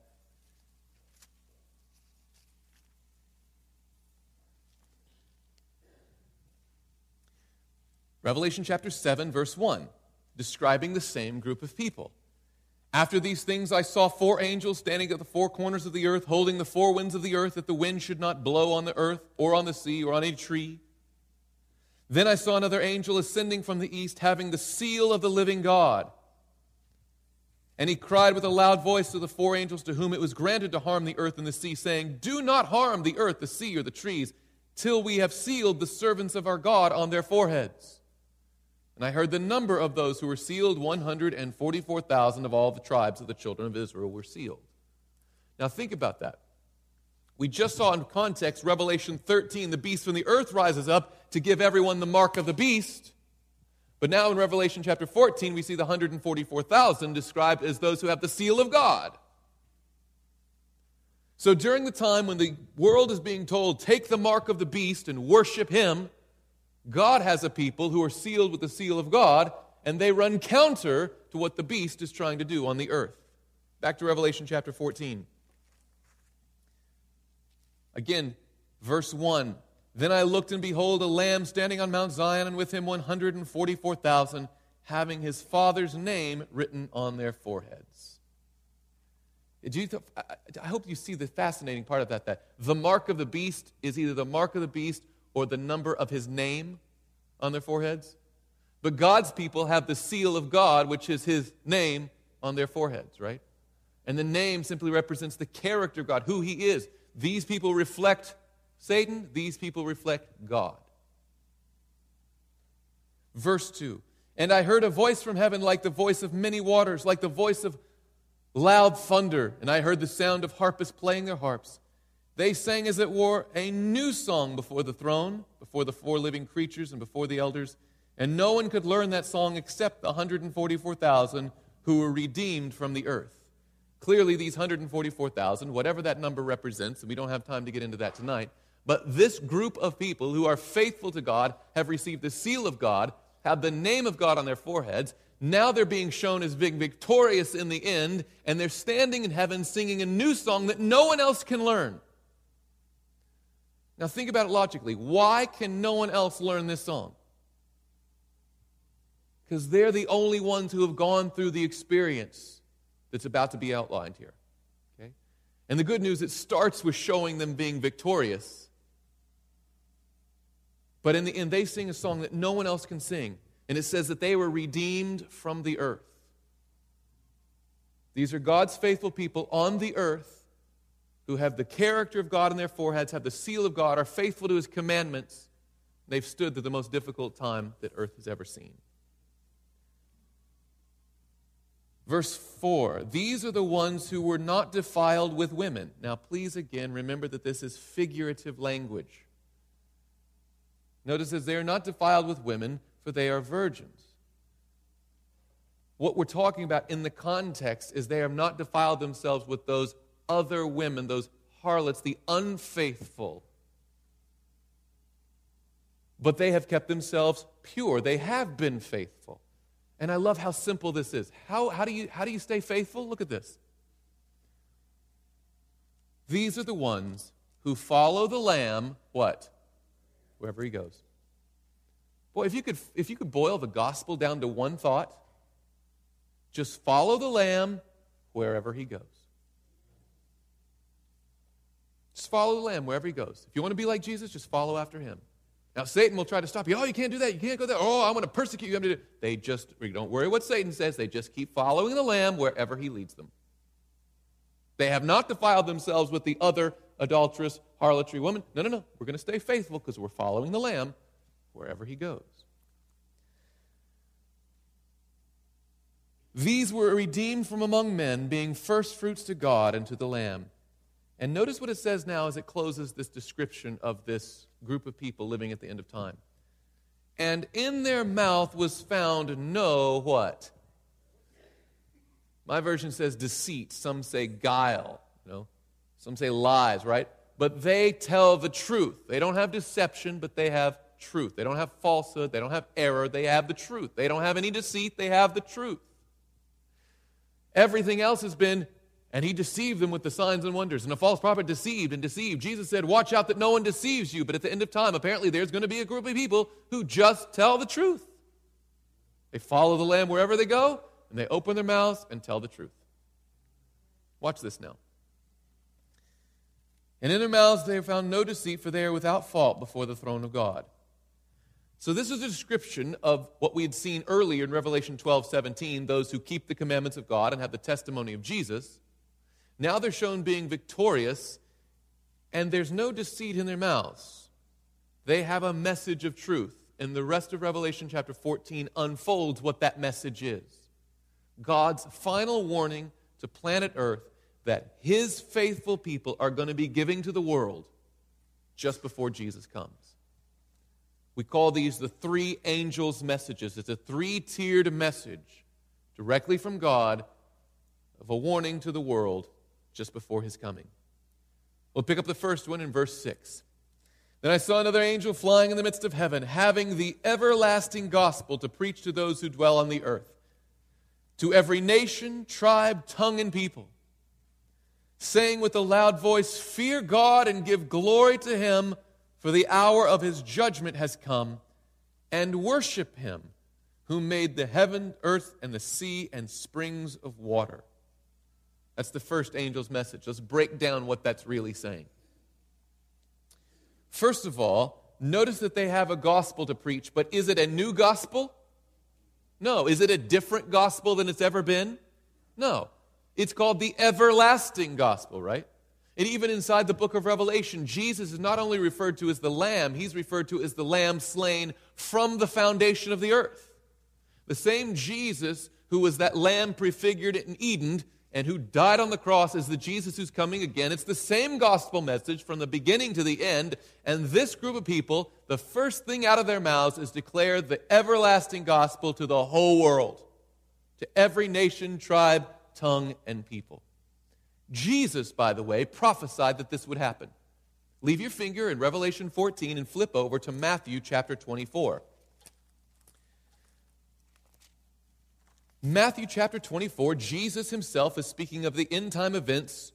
Revelation chapter 7, verse 1, describing the same group of people. After these things, I saw four angels standing at the four corners of the earth, holding the four winds of the earth, that the wind should not blow on the earth, or on the sea, or on any tree. Then I saw another angel ascending from the east, having the seal of the living God. And he cried with a loud voice to the four angels to whom it was granted to harm the earth and the sea, saying, Do not harm the earth, the sea, or the trees, till we have sealed the servants of our God on their foreheads. And I heard the number of those who were sealed 144,000 of all the tribes of the children of Israel were sealed. Now think about that. We just saw in context, Revelation 13, the beast from the earth rises up to give everyone the mark of the beast. But now in Revelation chapter 14, we see the 144,000 described as those who have the seal of God. So during the time when the world is being told, take the mark of the beast and worship him, God has a people who are sealed with the seal of God, and they run counter to what the beast is trying to do on the earth. Back to Revelation chapter 14. Again, verse 1 Then I looked, and behold, a lamb standing on Mount Zion, and with him 144,000, having his father's name written on their foreheads. Th- I hope you see the fascinating part of that, that the mark of the beast is either the mark of the beast or the number of his name on their foreheads. But God's people have the seal of God, which is his name, on their foreheads, right? And the name simply represents the character of God, who he is. These people reflect Satan, these people reflect God. Verse 2 And I heard a voice from heaven like the voice of many waters, like the voice of loud thunder. And I heard the sound of harpists playing their harps. They sang, as it were, a new song before the throne, before the four living creatures, and before the elders. And no one could learn that song except the 144,000 who were redeemed from the earth. Clearly, these 144,000, whatever that number represents, and we don't have time to get into that tonight, but this group of people who are faithful to God, have received the seal of God, have the name of God on their foreheads. Now they're being shown as being victorious in the end, and they're standing in heaven singing a new song that no one else can learn. Now, think about it logically. Why can no one else learn this song? because they're the only ones who have gone through the experience that's about to be outlined here. Okay? And the good news, it starts with showing them being victorious. But in the end, they sing a song that no one else can sing. And it says that they were redeemed from the earth. These are God's faithful people on the earth who have the character of God in their foreheads, have the seal of God, are faithful to his commandments. They've stood through the most difficult time that earth has ever seen. Verse 4 These are the ones who were not defiled with women. Now, please again remember that this is figurative language. Notice as they are not defiled with women, for they are virgins. What we're talking about in the context is they have not defiled themselves with those other women, those harlots, the unfaithful. But they have kept themselves pure. They have been faithful. And I love how simple this is. How, how, do you, how do you stay faithful? Look at this. These are the ones who follow the Lamb, what? Wherever he goes. Boy, if you could, if you could boil the gospel down to one thought, just follow the Lamb wherever he goes. Just follow the Lamb wherever he goes. If you want to be like Jesus, just follow after him. Now, Satan will try to stop you. Oh, you can't do that. You can't go there. Oh, I'm going to persecute you. I'm going to do. They just, don't worry what Satan says. They just keep following the Lamb wherever he leads them. They have not defiled themselves with the other adulterous harlotry woman. No, no, no. We're going to stay faithful because we're following the Lamb wherever he goes. These were redeemed from among men, being firstfruits to God and to the Lamb. And notice what it says now as it closes this description of this group of people living at the end of time. And in their mouth was found no what? My version says deceit. Some say guile. You know? Some say lies, right? But they tell the truth. They don't have deception, but they have truth. They don't have falsehood. They don't have error. They have the truth. They don't have any deceit. They have the truth. Everything else has been and he deceived them with the signs and wonders. And a false prophet deceived and deceived. Jesus said, Watch out that no one deceives you. But at the end of time, apparently, there's going to be a group of people who just tell the truth. They follow the Lamb wherever they go, and they open their mouths and tell the truth. Watch this now. And in their mouths they have found no deceit, for they are without fault before the throne of God. So, this is a description of what we had seen earlier in Revelation 12 17, those who keep the commandments of God and have the testimony of Jesus. Now they're shown being victorious, and there's no deceit in their mouths. They have a message of truth. And the rest of Revelation chapter 14 unfolds what that message is God's final warning to planet Earth that his faithful people are going to be giving to the world just before Jesus comes. We call these the three angels' messages. It's a three tiered message directly from God of a warning to the world just before his coming. We'll pick up the first one in verse 6. Then I saw another angel flying in the midst of heaven, having the everlasting gospel to preach to those who dwell on the earth, to every nation, tribe, tongue, and people, saying with a loud voice, Fear God and give glory to him, for the hour of his judgment has come, and worship him who made the heaven, earth, and the sea, and springs of water. That's the first angel's message. Let's break down what that's really saying. First of all, notice that they have a gospel to preach, but is it a new gospel? No. Is it a different gospel than it's ever been? No. It's called the everlasting gospel, right? And even inside the book of Revelation, Jesus is not only referred to as the Lamb, he's referred to as the Lamb slain from the foundation of the earth. The same Jesus who was that lamb prefigured in Eden and who died on the cross is the Jesus who's coming again. It's the same gospel message from the beginning to the end. And this group of people, the first thing out of their mouths is declare the everlasting gospel to the whole world, to every nation, tribe, tongue, and people. Jesus, by the way, prophesied that this would happen. Leave your finger in Revelation 14 and flip over to Matthew chapter 24. Matthew chapter 24, Jesus himself is speaking of the end time events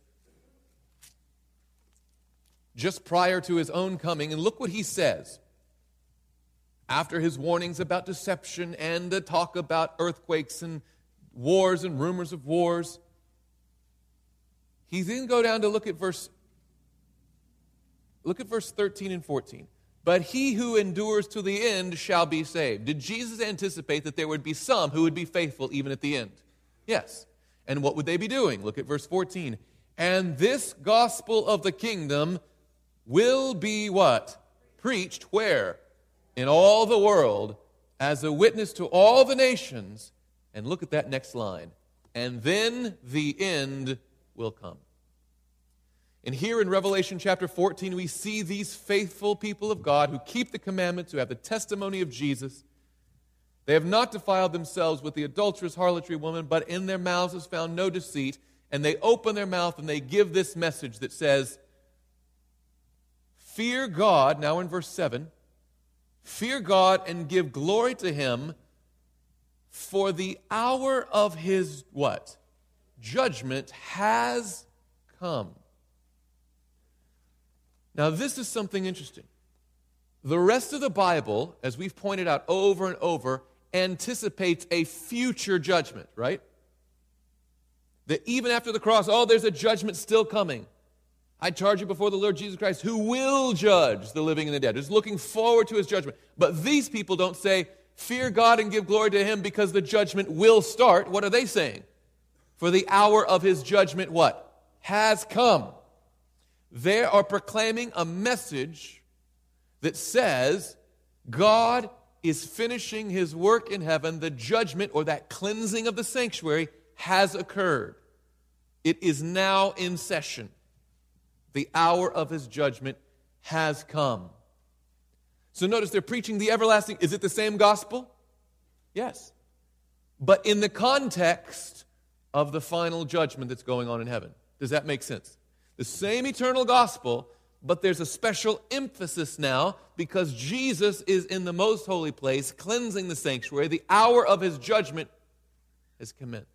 just prior to his own coming. And look what he says. after his warnings about deception and the talk about earthquakes and wars and rumors of wars, he then go down to look at verse look at verse 13 and 14. But he who endures to the end shall be saved. Did Jesus anticipate that there would be some who would be faithful even at the end? Yes. And what would they be doing? Look at verse 14. And this gospel of the kingdom will be what? Preached where? In all the world as a witness to all the nations. And look at that next line. And then the end will come. And here in Revelation chapter 14, we see these faithful people of God who keep the commandments, who have the testimony of Jesus. They have not defiled themselves with the adulterous harlotry woman, but in their mouths is found no deceit. And they open their mouth and they give this message that says, Fear God, now in verse 7, fear God and give glory to him, for the hour of his what? Judgment has come. Now, this is something interesting. The rest of the Bible, as we've pointed out over and over, anticipates a future judgment, right? That even after the cross, oh, there's a judgment still coming. I charge you before the Lord Jesus Christ, who will judge the living and the dead. Is looking forward to his judgment. But these people don't say, fear God and give glory to him because the judgment will start. What are they saying? For the hour of his judgment, what? Has come. They are proclaiming a message that says God is finishing his work in heaven. The judgment or that cleansing of the sanctuary has occurred. It is now in session. The hour of his judgment has come. So notice they're preaching the everlasting. Is it the same gospel? Yes. But in the context of the final judgment that's going on in heaven. Does that make sense? The same eternal gospel, but there's a special emphasis now because Jesus is in the most holy place, cleansing the sanctuary. The hour of his judgment has commenced.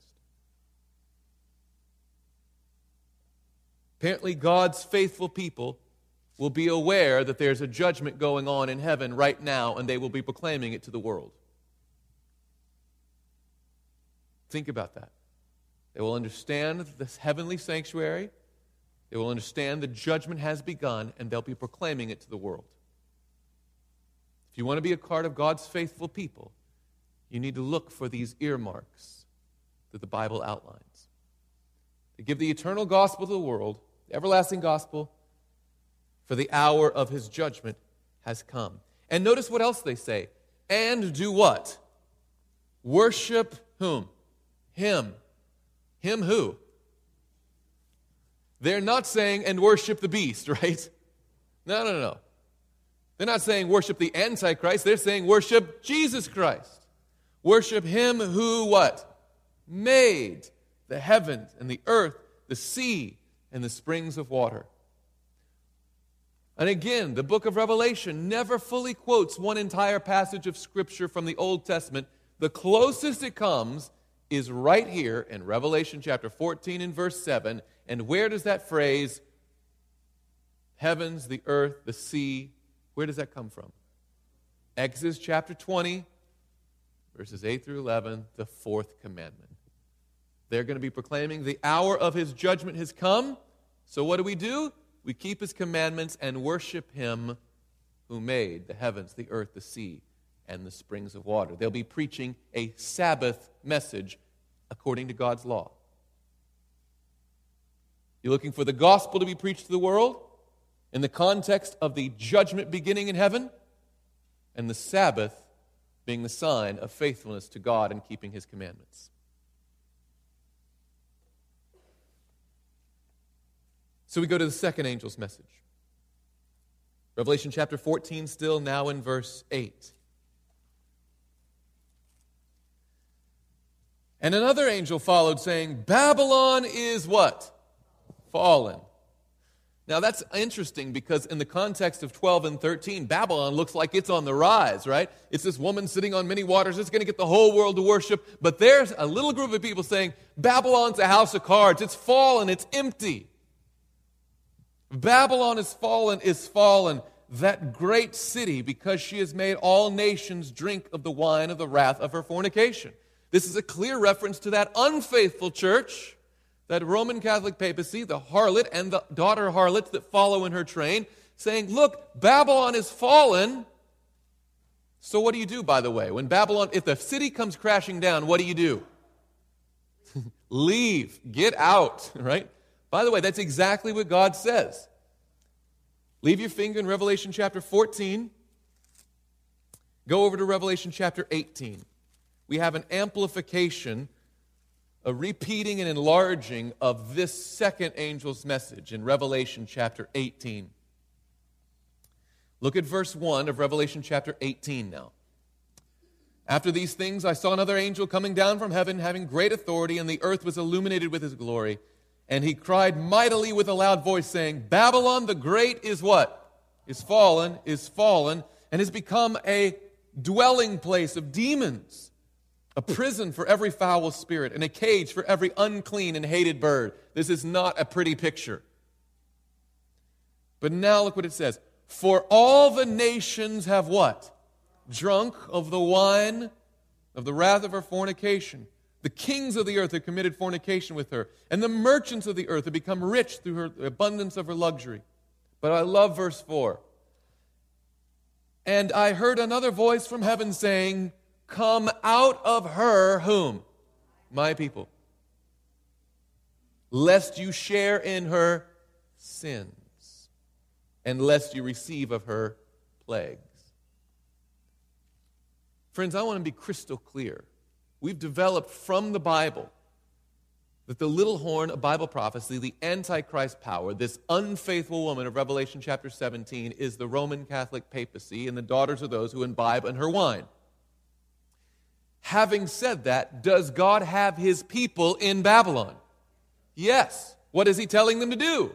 Apparently, God's faithful people will be aware that there's a judgment going on in heaven right now, and they will be proclaiming it to the world. Think about that. They will understand this heavenly sanctuary they will understand the judgment has begun and they'll be proclaiming it to the world. If you want to be a part of God's faithful people, you need to look for these earmarks that the Bible outlines. To give the eternal gospel to the world, the everlasting gospel, for the hour of his judgment has come. And notice what else they say. And do what? Worship whom? Him. Him who? They're not saying, and worship the beast, right? No, no, no. They're not saying worship the Antichrist. They're saying worship Jesus Christ. Worship him who what? Made the heavens and the earth, the sea, and the springs of water. And again, the book of Revelation never fully quotes one entire passage of Scripture from the Old Testament. The closest it comes is right here in Revelation chapter 14 and verse 7. And where does that phrase, heavens, the earth, the sea, where does that come from? Exodus chapter 20, verses 8 through 11, the fourth commandment. They're going to be proclaiming the hour of his judgment has come. So what do we do? We keep his commandments and worship him who made the heavens, the earth, the sea, and the springs of water. They'll be preaching a Sabbath message according to God's law. You're looking for the gospel to be preached to the world in the context of the judgment beginning in heaven and the Sabbath being the sign of faithfulness to God and keeping his commandments. So we go to the second angel's message. Revelation chapter 14, still now in verse 8. And another angel followed, saying, Babylon is what? Fallen. Now that's interesting because, in the context of 12 and 13, Babylon looks like it's on the rise, right? It's this woman sitting on many waters. It's going to get the whole world to worship. But there's a little group of people saying, Babylon's a house of cards. It's fallen. It's empty. Babylon is fallen, is fallen. that great city because she has made all nations drink of the wine of the wrath of her fornication. This is a clear reference to that unfaithful church, that Roman Catholic papacy, the harlot and the daughter harlots that follow in her train, saying, Look, Babylon is fallen. So, what do you do, by the way? When Babylon, if the city comes crashing down, what do you do? Leave, get out, right? By the way, that's exactly what God says. Leave your finger in Revelation chapter 14. Go over to Revelation chapter 18. We have an amplification, a repeating and enlarging of this second angel's message in Revelation chapter 18. Look at verse 1 of Revelation chapter 18 now. After these things, I saw another angel coming down from heaven, having great authority, and the earth was illuminated with his glory. And he cried mightily with a loud voice, saying, Babylon the Great is what? Is fallen, is fallen, and has become a dwelling place of demons, a prison for every foul spirit, and a cage for every unclean and hated bird. This is not a pretty picture. But now look what it says for all the nations have what? Drunk of the wine of the wrath of her fornication. The kings of the earth have committed fornication with her, and the merchants of the earth have become rich through her abundance of her luxury. But I love verse 4. And I heard another voice from heaven saying, Come out of her, whom? My people. Lest you share in her sins, and lest you receive of her plagues. Friends, I want to be crystal clear. We've developed from the Bible that the little horn of Bible prophecy, the Antichrist power, this unfaithful woman of Revelation chapter 17, is the Roman Catholic papacy and the daughters of those who imbibe in her wine. Having said that, does God have his people in Babylon? Yes. What is he telling them to do?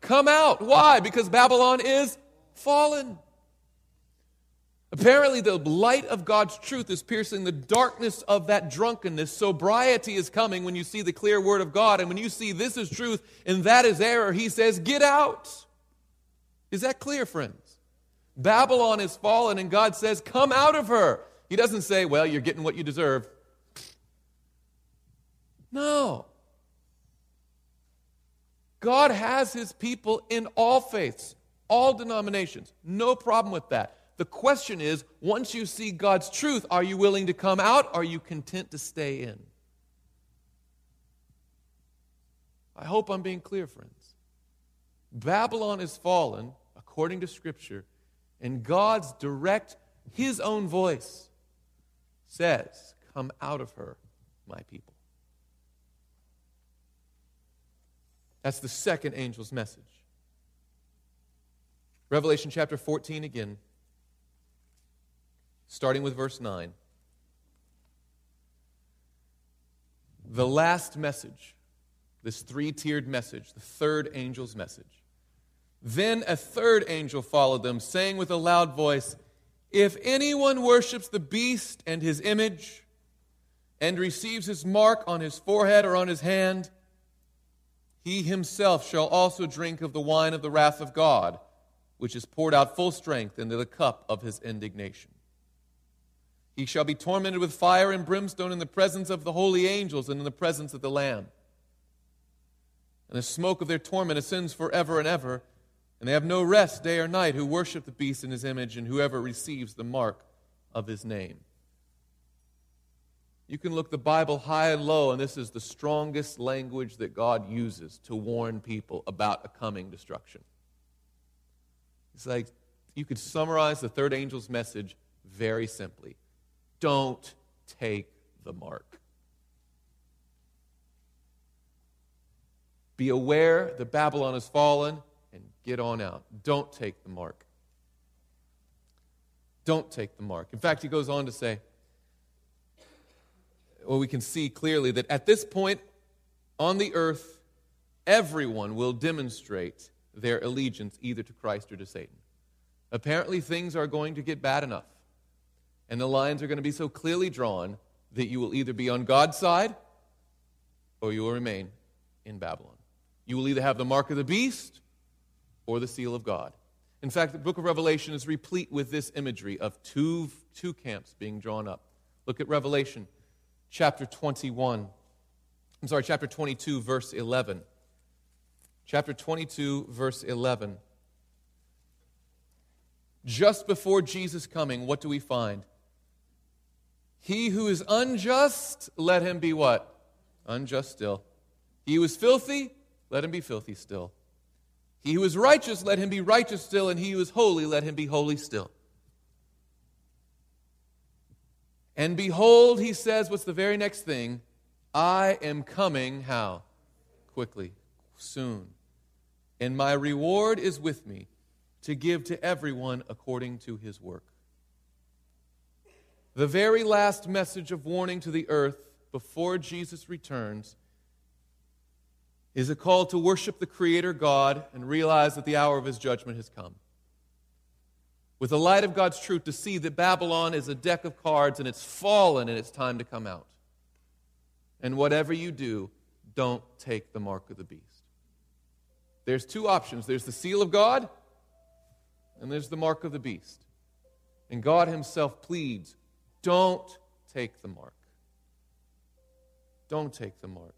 Come out. Why? Because Babylon is fallen. Apparently, the light of God's truth is piercing the darkness of that drunkenness. Sobriety is coming when you see the clear word of God. And when you see this is truth and that is error, he says, Get out. Is that clear, friends? Babylon is fallen, and God says, Come out of her. He doesn't say, Well, you're getting what you deserve. No. God has his people in all faiths, all denominations. No problem with that. The question is once you see God's truth, are you willing to come out? Are you content to stay in? I hope I'm being clear, friends. Babylon is fallen, according to Scripture, and God's direct, his own voice says, Come out of her, my people. That's the second angel's message. Revelation chapter 14 again, starting with verse 9. The last message, this three tiered message, the third angel's message. Then a third angel followed them, saying with a loud voice, If anyone worships the beast and his image, and receives his mark on his forehead or on his hand, he himself shall also drink of the wine of the wrath of God, which is poured out full strength into the cup of his indignation. He shall be tormented with fire and brimstone in the presence of the holy angels and in the presence of the Lamb. And the smoke of their torment ascends forever and ever, and they have no rest day or night who worship the beast in his image and whoever receives the mark of his name. You can look the Bible high and low, and this is the strongest language that God uses to warn people about a coming destruction. It's like you could summarize the third angel's message very simply don't take the mark. Be aware that Babylon has fallen and get on out. Don't take the mark. Don't take the mark. In fact, he goes on to say, well, we can see clearly that at this point on the earth, everyone will demonstrate their allegiance either to Christ or to Satan. Apparently, things are going to get bad enough, and the lines are going to be so clearly drawn that you will either be on God's side or you will remain in Babylon. You will either have the mark of the beast or the seal of God. In fact, the book of Revelation is replete with this imagery of two, two camps being drawn up. Look at Revelation chapter 21. I'm sorry, chapter 22, verse 11. Chapter 22, verse 11. Just before Jesus' coming, what do we find? He who is unjust, let him be what? Unjust still. He who is filthy, let him be filthy still. He who is righteous, let him be righteous still, and he who is holy, let him be holy still. And behold, he says, what's the very next thing? I am coming, how? Quickly, soon. And my reward is with me to give to everyone according to his work. The very last message of warning to the earth before Jesus returns is a call to worship the Creator God and realize that the hour of His judgment has come. With the light of God's truth, to see that Babylon is a deck of cards and it's fallen and it's time to come out. And whatever you do, don't take the mark of the beast. There's two options there's the seal of God, and there's the mark of the beast. And God Himself pleads don't take the mark. Don't take the mark.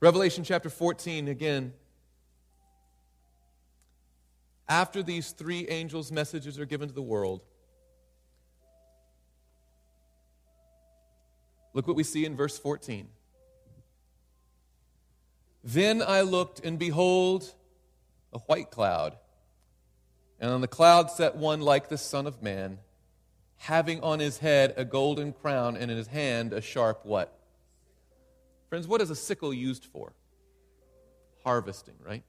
Revelation chapter 14, again. After these three angels' messages are given to the world, look what we see in verse 14. Then I looked, and behold, a white cloud. And on the cloud sat one like the Son of Man having on his head a golden crown and in his hand a sharp what? Friends, what is a sickle used for? Harvesting, right?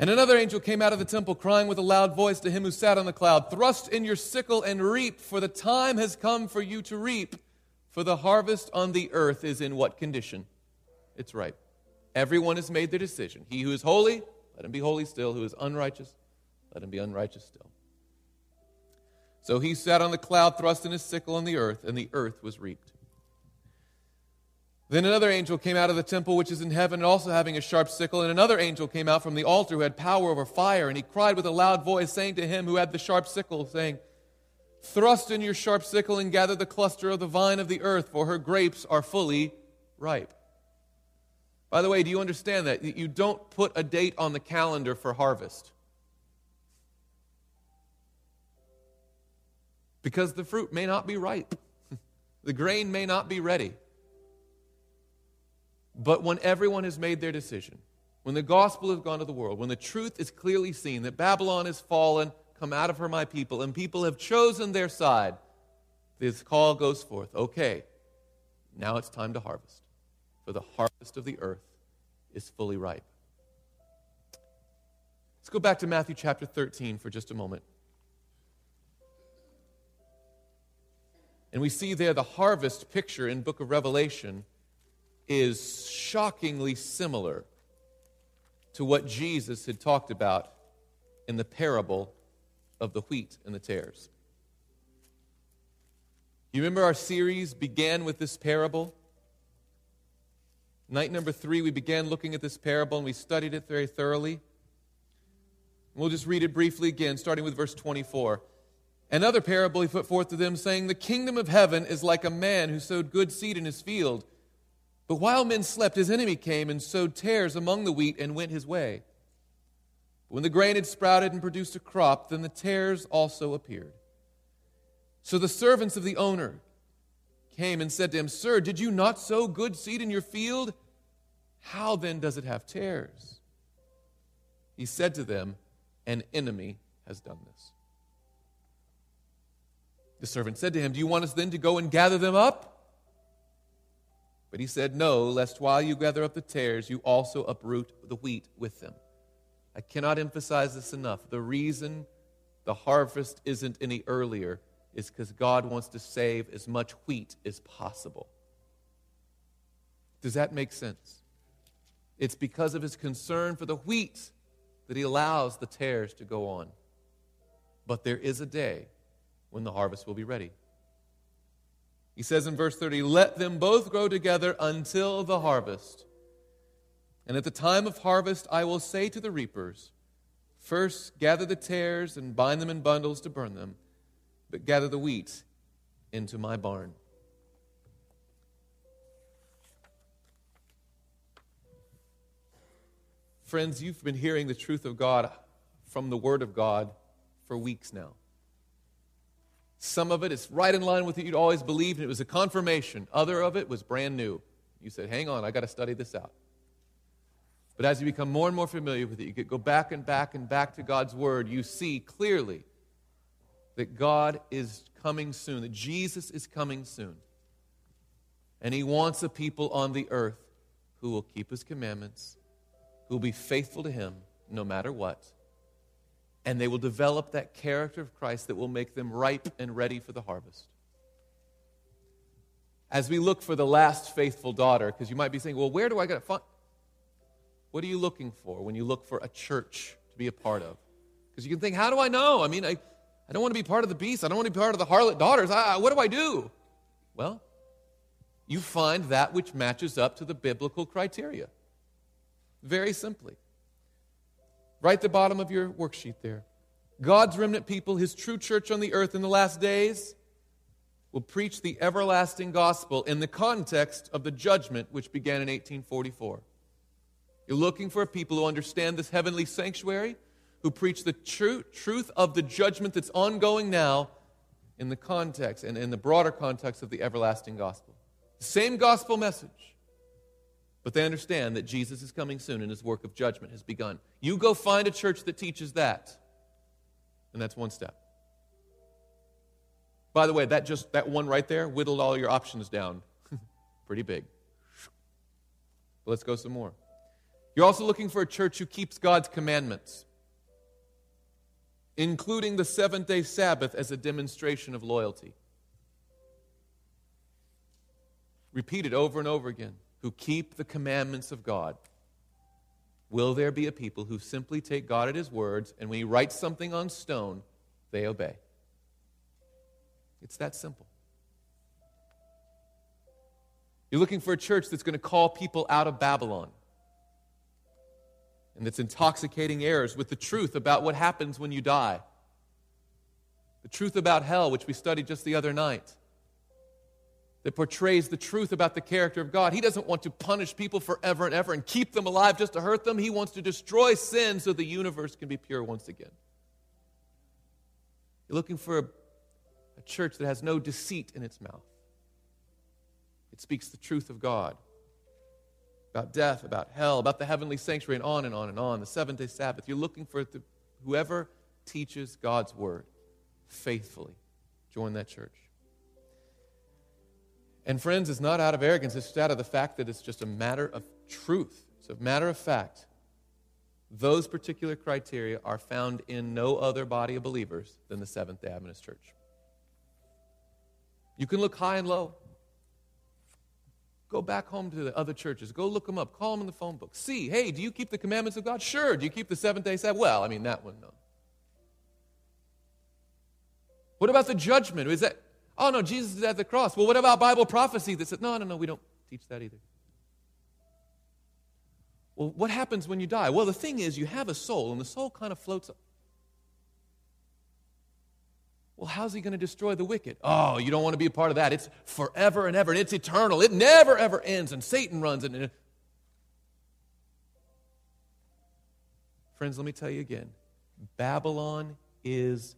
And another angel came out of the temple, crying with a loud voice to him who sat on the cloud Thrust in your sickle and reap, for the time has come for you to reap. For the harvest on the earth is in what condition? It's ripe. Everyone has made their decision. He who is holy, let him be holy still. Who is unrighteous, let him be unrighteous still. So he sat on the cloud, thrusting his sickle on the earth, and the earth was reaped. Then another angel came out of the temple which is in heaven, also having a sharp sickle. And another angel came out from the altar who had power over fire. And he cried with a loud voice, saying to him who had the sharp sickle, saying, Thrust in your sharp sickle and gather the cluster of the vine of the earth, for her grapes are fully ripe. By the way, do you understand that? You don't put a date on the calendar for harvest. Because the fruit may not be ripe, the grain may not be ready. But when everyone has made their decision, when the gospel has gone to the world, when the truth is clearly seen that Babylon has fallen, come out of her, my people, and people have chosen their side, this call goes forth. Okay, now it's time to harvest, for the harvest of the earth is fully ripe. Let's go back to Matthew chapter 13 for just a moment. And we see there the harvest picture in book of Revelation is shockingly similar to what Jesus had talked about in the parable of the wheat and the tares. You remember our series began with this parable? Night number three, we began looking at this parable and we studied it very thoroughly. We'll just read it briefly again, starting with verse 24. Another parable he put forth to them, saying, The kingdom of heaven is like a man who sowed good seed in his field. But while men slept, his enemy came and sowed tares among the wheat and went his way. When the grain had sprouted and produced a crop, then the tares also appeared. So the servants of the owner came and said to him, Sir, did you not sow good seed in your field? How then does it have tares? He said to them, An enemy has done this. The servant said to him, Do you want us then to go and gather them up? But he said, No, lest while you gather up the tares, you also uproot the wheat with them. I cannot emphasize this enough. The reason the harvest isn't any earlier is because God wants to save as much wheat as possible. Does that make sense? It's because of his concern for the wheat that he allows the tares to go on. But there is a day when the harvest will be ready. He says in verse 30, Let them both grow together until the harvest. And at the time of harvest, I will say to the reapers, First gather the tares and bind them in bundles to burn them, but gather the wheat into my barn. Friends, you've been hearing the truth of God from the Word of God for weeks now. Some of it is right in line with what you'd always believed, and it was a confirmation. Other of it was brand new. You said, Hang on, I got to study this out. But as you become more and more familiar with it, you go back and back and back to God's Word, you see clearly that God is coming soon, that Jesus is coming soon. And He wants a people on the earth who will keep His commandments, who will be faithful to Him no matter what. And they will develop that character of Christ that will make them ripe and ready for the harvest. As we look for the last faithful daughter, because you might be saying, well, where do I get find? What are you looking for when you look for a church to be a part of? Because you can think, how do I know? I mean, I, I don't want to be part of the beast. I don't want to be part of the harlot daughters. I, what do I do? Well, you find that which matches up to the biblical criteria. Very simply. Right the bottom of your worksheet there. God's remnant people, his true church on the earth in the last days, will preach the everlasting gospel in the context of the judgment which began in 1844. You're looking for a people who understand this heavenly sanctuary, who preach the tru- truth of the judgment that's ongoing now in the context and in the broader context of the everlasting gospel. The same gospel message. But they understand that Jesus is coming soon and his work of judgment has begun. You go find a church that teaches that. And that's one step. By the way, that just that one right there whittled all your options down. Pretty big. But let's go some more. You're also looking for a church who keeps God's commandments, including the seventh day Sabbath as a demonstration of loyalty. Repeat it over and over again who keep the commandments of God. Will there be a people who simply take God at His words and when He writes something on stone, they obey? It's that simple. You're looking for a church that's going to call people out of Babylon and its intoxicating airs with the truth about what happens when you die. The truth about hell, which we studied just the other night, that portrays the truth about the character of God. He doesn't want to punish people forever and ever and keep them alive just to hurt them. He wants to destroy sin so the universe can be pure once again. You're looking for a, a church that has no deceit in its mouth, it speaks the truth of God about death, about hell, about the heavenly sanctuary, and on and on and on, the seventh day Sabbath. You're looking for the, whoever teaches God's word faithfully. Join that church. And friends, it's not out of arrogance, it's just out of the fact that it's just a matter of truth. It's a matter of fact. Those particular criteria are found in no other body of believers than the Seventh day Adventist Church. You can look high and low. Go back home to the other churches. Go look them up. Call them in the phone book. See, hey, do you keep the commandments of God? Sure. Do you keep the seventh day Sabbath? Well, I mean, that one, no. What about the judgment? Is that, oh no, Jesus is at the cross. Well, what about Bible prophecy that says, no, no, no, we don't teach that either. Well, what happens when you die? Well, the thing is, you have a soul, and the soul kind of floats up. Well, how's he going to destroy the wicked? Oh, you don't want to be a part of that. It's forever and ever, and it's eternal. It never, ever ends, and Satan runs it. Friends, let me tell you again Babylon is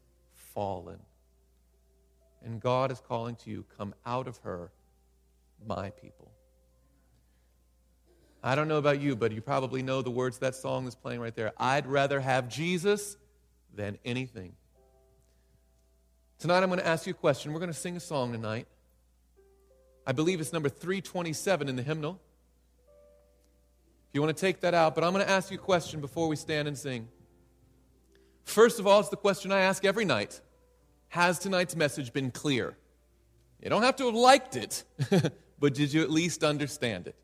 fallen. And God is calling to you, come out of her, my people. I don't know about you, but you probably know the words that song is playing right there. I'd rather have Jesus than anything. Tonight I'm going to ask you a question. We're going to sing a song tonight. I believe it's number 327 in the hymnal. If you want to take that out, but I'm going to ask you a question before we stand and sing. First of all, it's the question I ask every night Has tonight's message been clear? You don't have to have liked it, but did you at least understand it?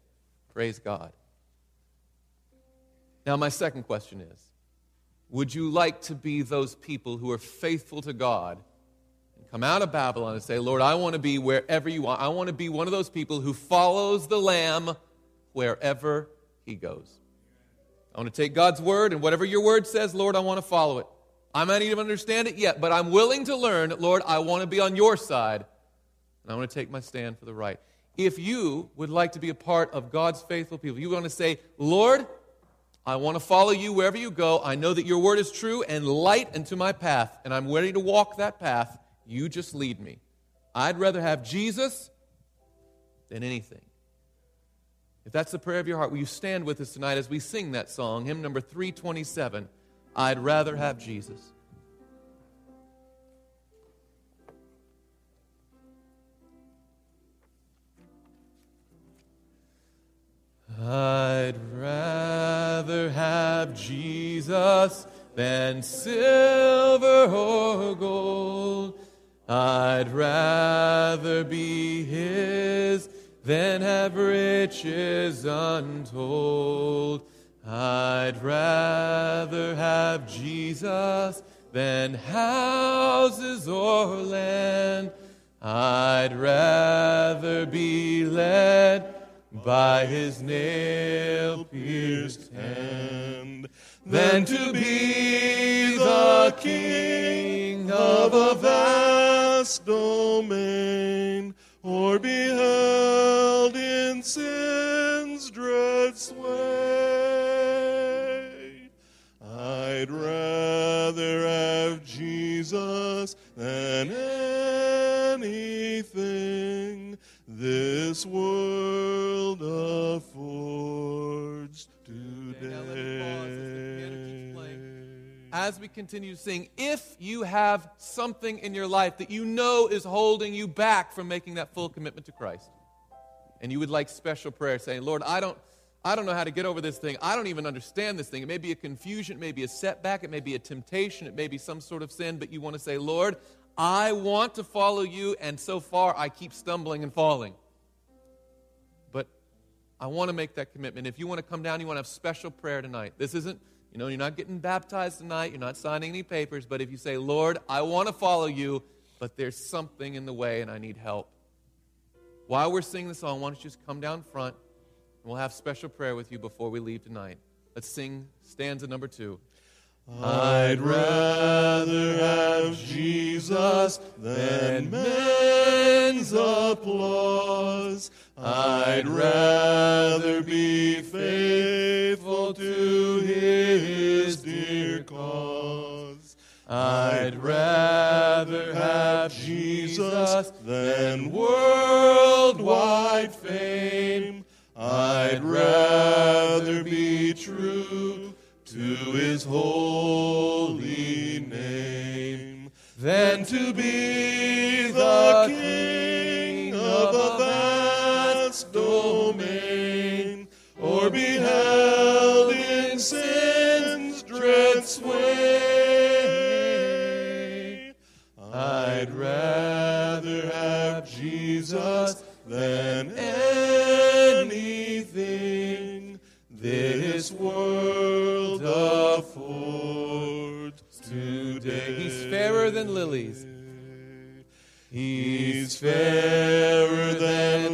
Praise God. Now, my second question is Would you like to be those people who are faithful to God and come out of Babylon and say, Lord, I want to be wherever you want. I want to be one of those people who follows the Lamb wherever he goes. I want to take God's word, and whatever your word says, Lord, I want to follow it. I might not even understand it yet, but I'm willing to learn. Lord, I want to be on your side, and I want to take my stand for the right. If you would like to be a part of God's faithful people, you want to say, Lord, I want to follow you wherever you go. I know that your word is true and light into my path, and I'm ready to walk that path. You just lead me. I'd rather have Jesus than anything. If that's the prayer of your heart, will you stand with us tonight as we sing that song, hymn number 327, I'd rather have Jesus. I'd rather have Jesus than silver or gold. I'd rather be his than have riches untold. I'd rather have Jesus than houses or land. I'd rather be led by his nail pierced hand than to be the king of a vast domain or be held in sin's dread sway. Than anything this world affords today. as we continue to sing, if you have something in your life that you know is holding you back from making that full commitment to Christ, and you would like special prayer saying, Lord, I don't, I don't know how to get over this thing. I don't even understand this thing. It may be a confusion, it may be a setback, it may be a temptation, it may be some sort of sin, but you want to say, Lord, I want to follow you, and so far I keep stumbling and falling. But I want to make that commitment. If you want to come down, you want to have special prayer tonight. This isn't you know, you're not getting baptized tonight, you're not signing any papers, but if you say, Lord, I want to follow you, but there's something in the way and I need help. While we're singing the song, why don't you just come down front we'll have special prayer with you before we leave tonight. Let's sing stanza number two. I'd rather have Jesus than men's applause. I'd rather be faithful to his dear cause. I'd rather have Jesus than worldwide fame. I'd rather be true to his holy name than to be the king than lilies. He's fairer than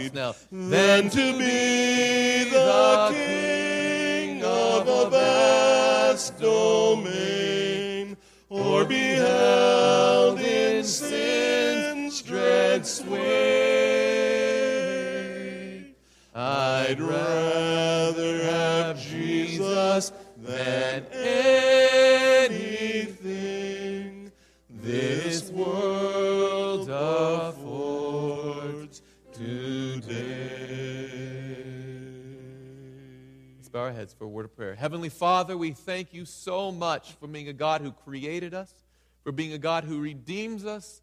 parts now. Than to be the king of a vast domain, or be held in sin's dread sway. For a word of prayer. Heavenly Father, we thank you so much for being a God who created us, for being a God who redeems us.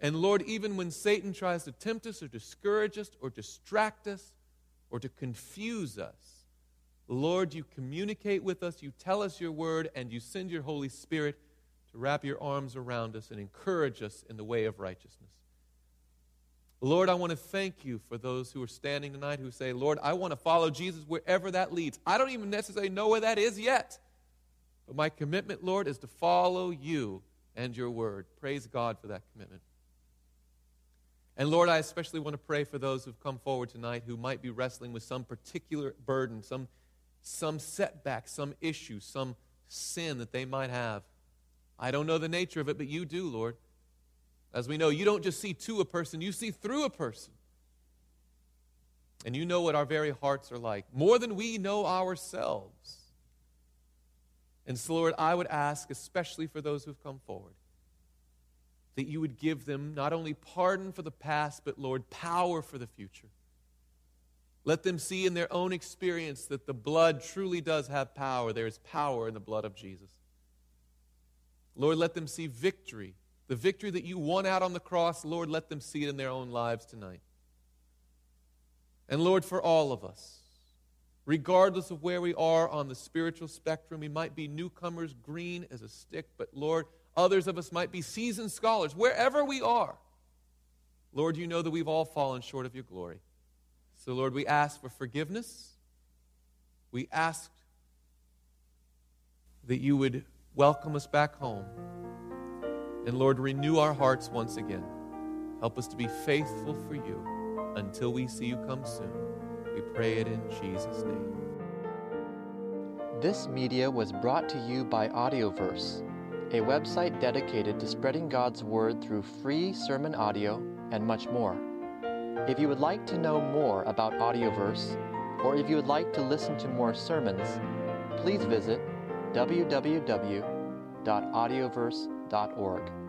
And Lord, even when Satan tries to tempt us or discourage us or distract us or to confuse us, Lord, you communicate with us, you tell us your word, and you send your Holy Spirit to wrap your arms around us and encourage us in the way of righteousness. Lord, I want to thank you for those who are standing tonight who say, Lord, I want to follow Jesus wherever that leads. I don't even necessarily know where that is yet. But my commitment, Lord, is to follow you and your word. Praise God for that commitment. And Lord, I especially want to pray for those who've come forward tonight who might be wrestling with some particular burden, some, some setback, some issue, some sin that they might have. I don't know the nature of it, but you do, Lord. As we know, you don't just see to a person, you see through a person. And you know what our very hearts are like, more than we know ourselves. And so, Lord, I would ask, especially for those who've come forward, that you would give them not only pardon for the past, but, Lord, power for the future. Let them see in their own experience that the blood truly does have power. There is power in the blood of Jesus. Lord, let them see victory. The victory that you won out on the cross, Lord, let them see it in their own lives tonight. And Lord, for all of us, regardless of where we are on the spiritual spectrum, we might be newcomers, green as a stick, but Lord, others of us might be seasoned scholars. Wherever we are, Lord, you know that we've all fallen short of your glory. So, Lord, we ask for forgiveness. We ask that you would welcome us back home. And Lord, renew our hearts once again. Help us to be faithful for you until we see you come soon. We pray it in Jesus' name. This media was brought to you by Audioverse, a website dedicated to spreading God's Word through free sermon audio and much more. If you would like to know more about Audioverse, or if you would like to listen to more sermons, please visit www.audioverse.org.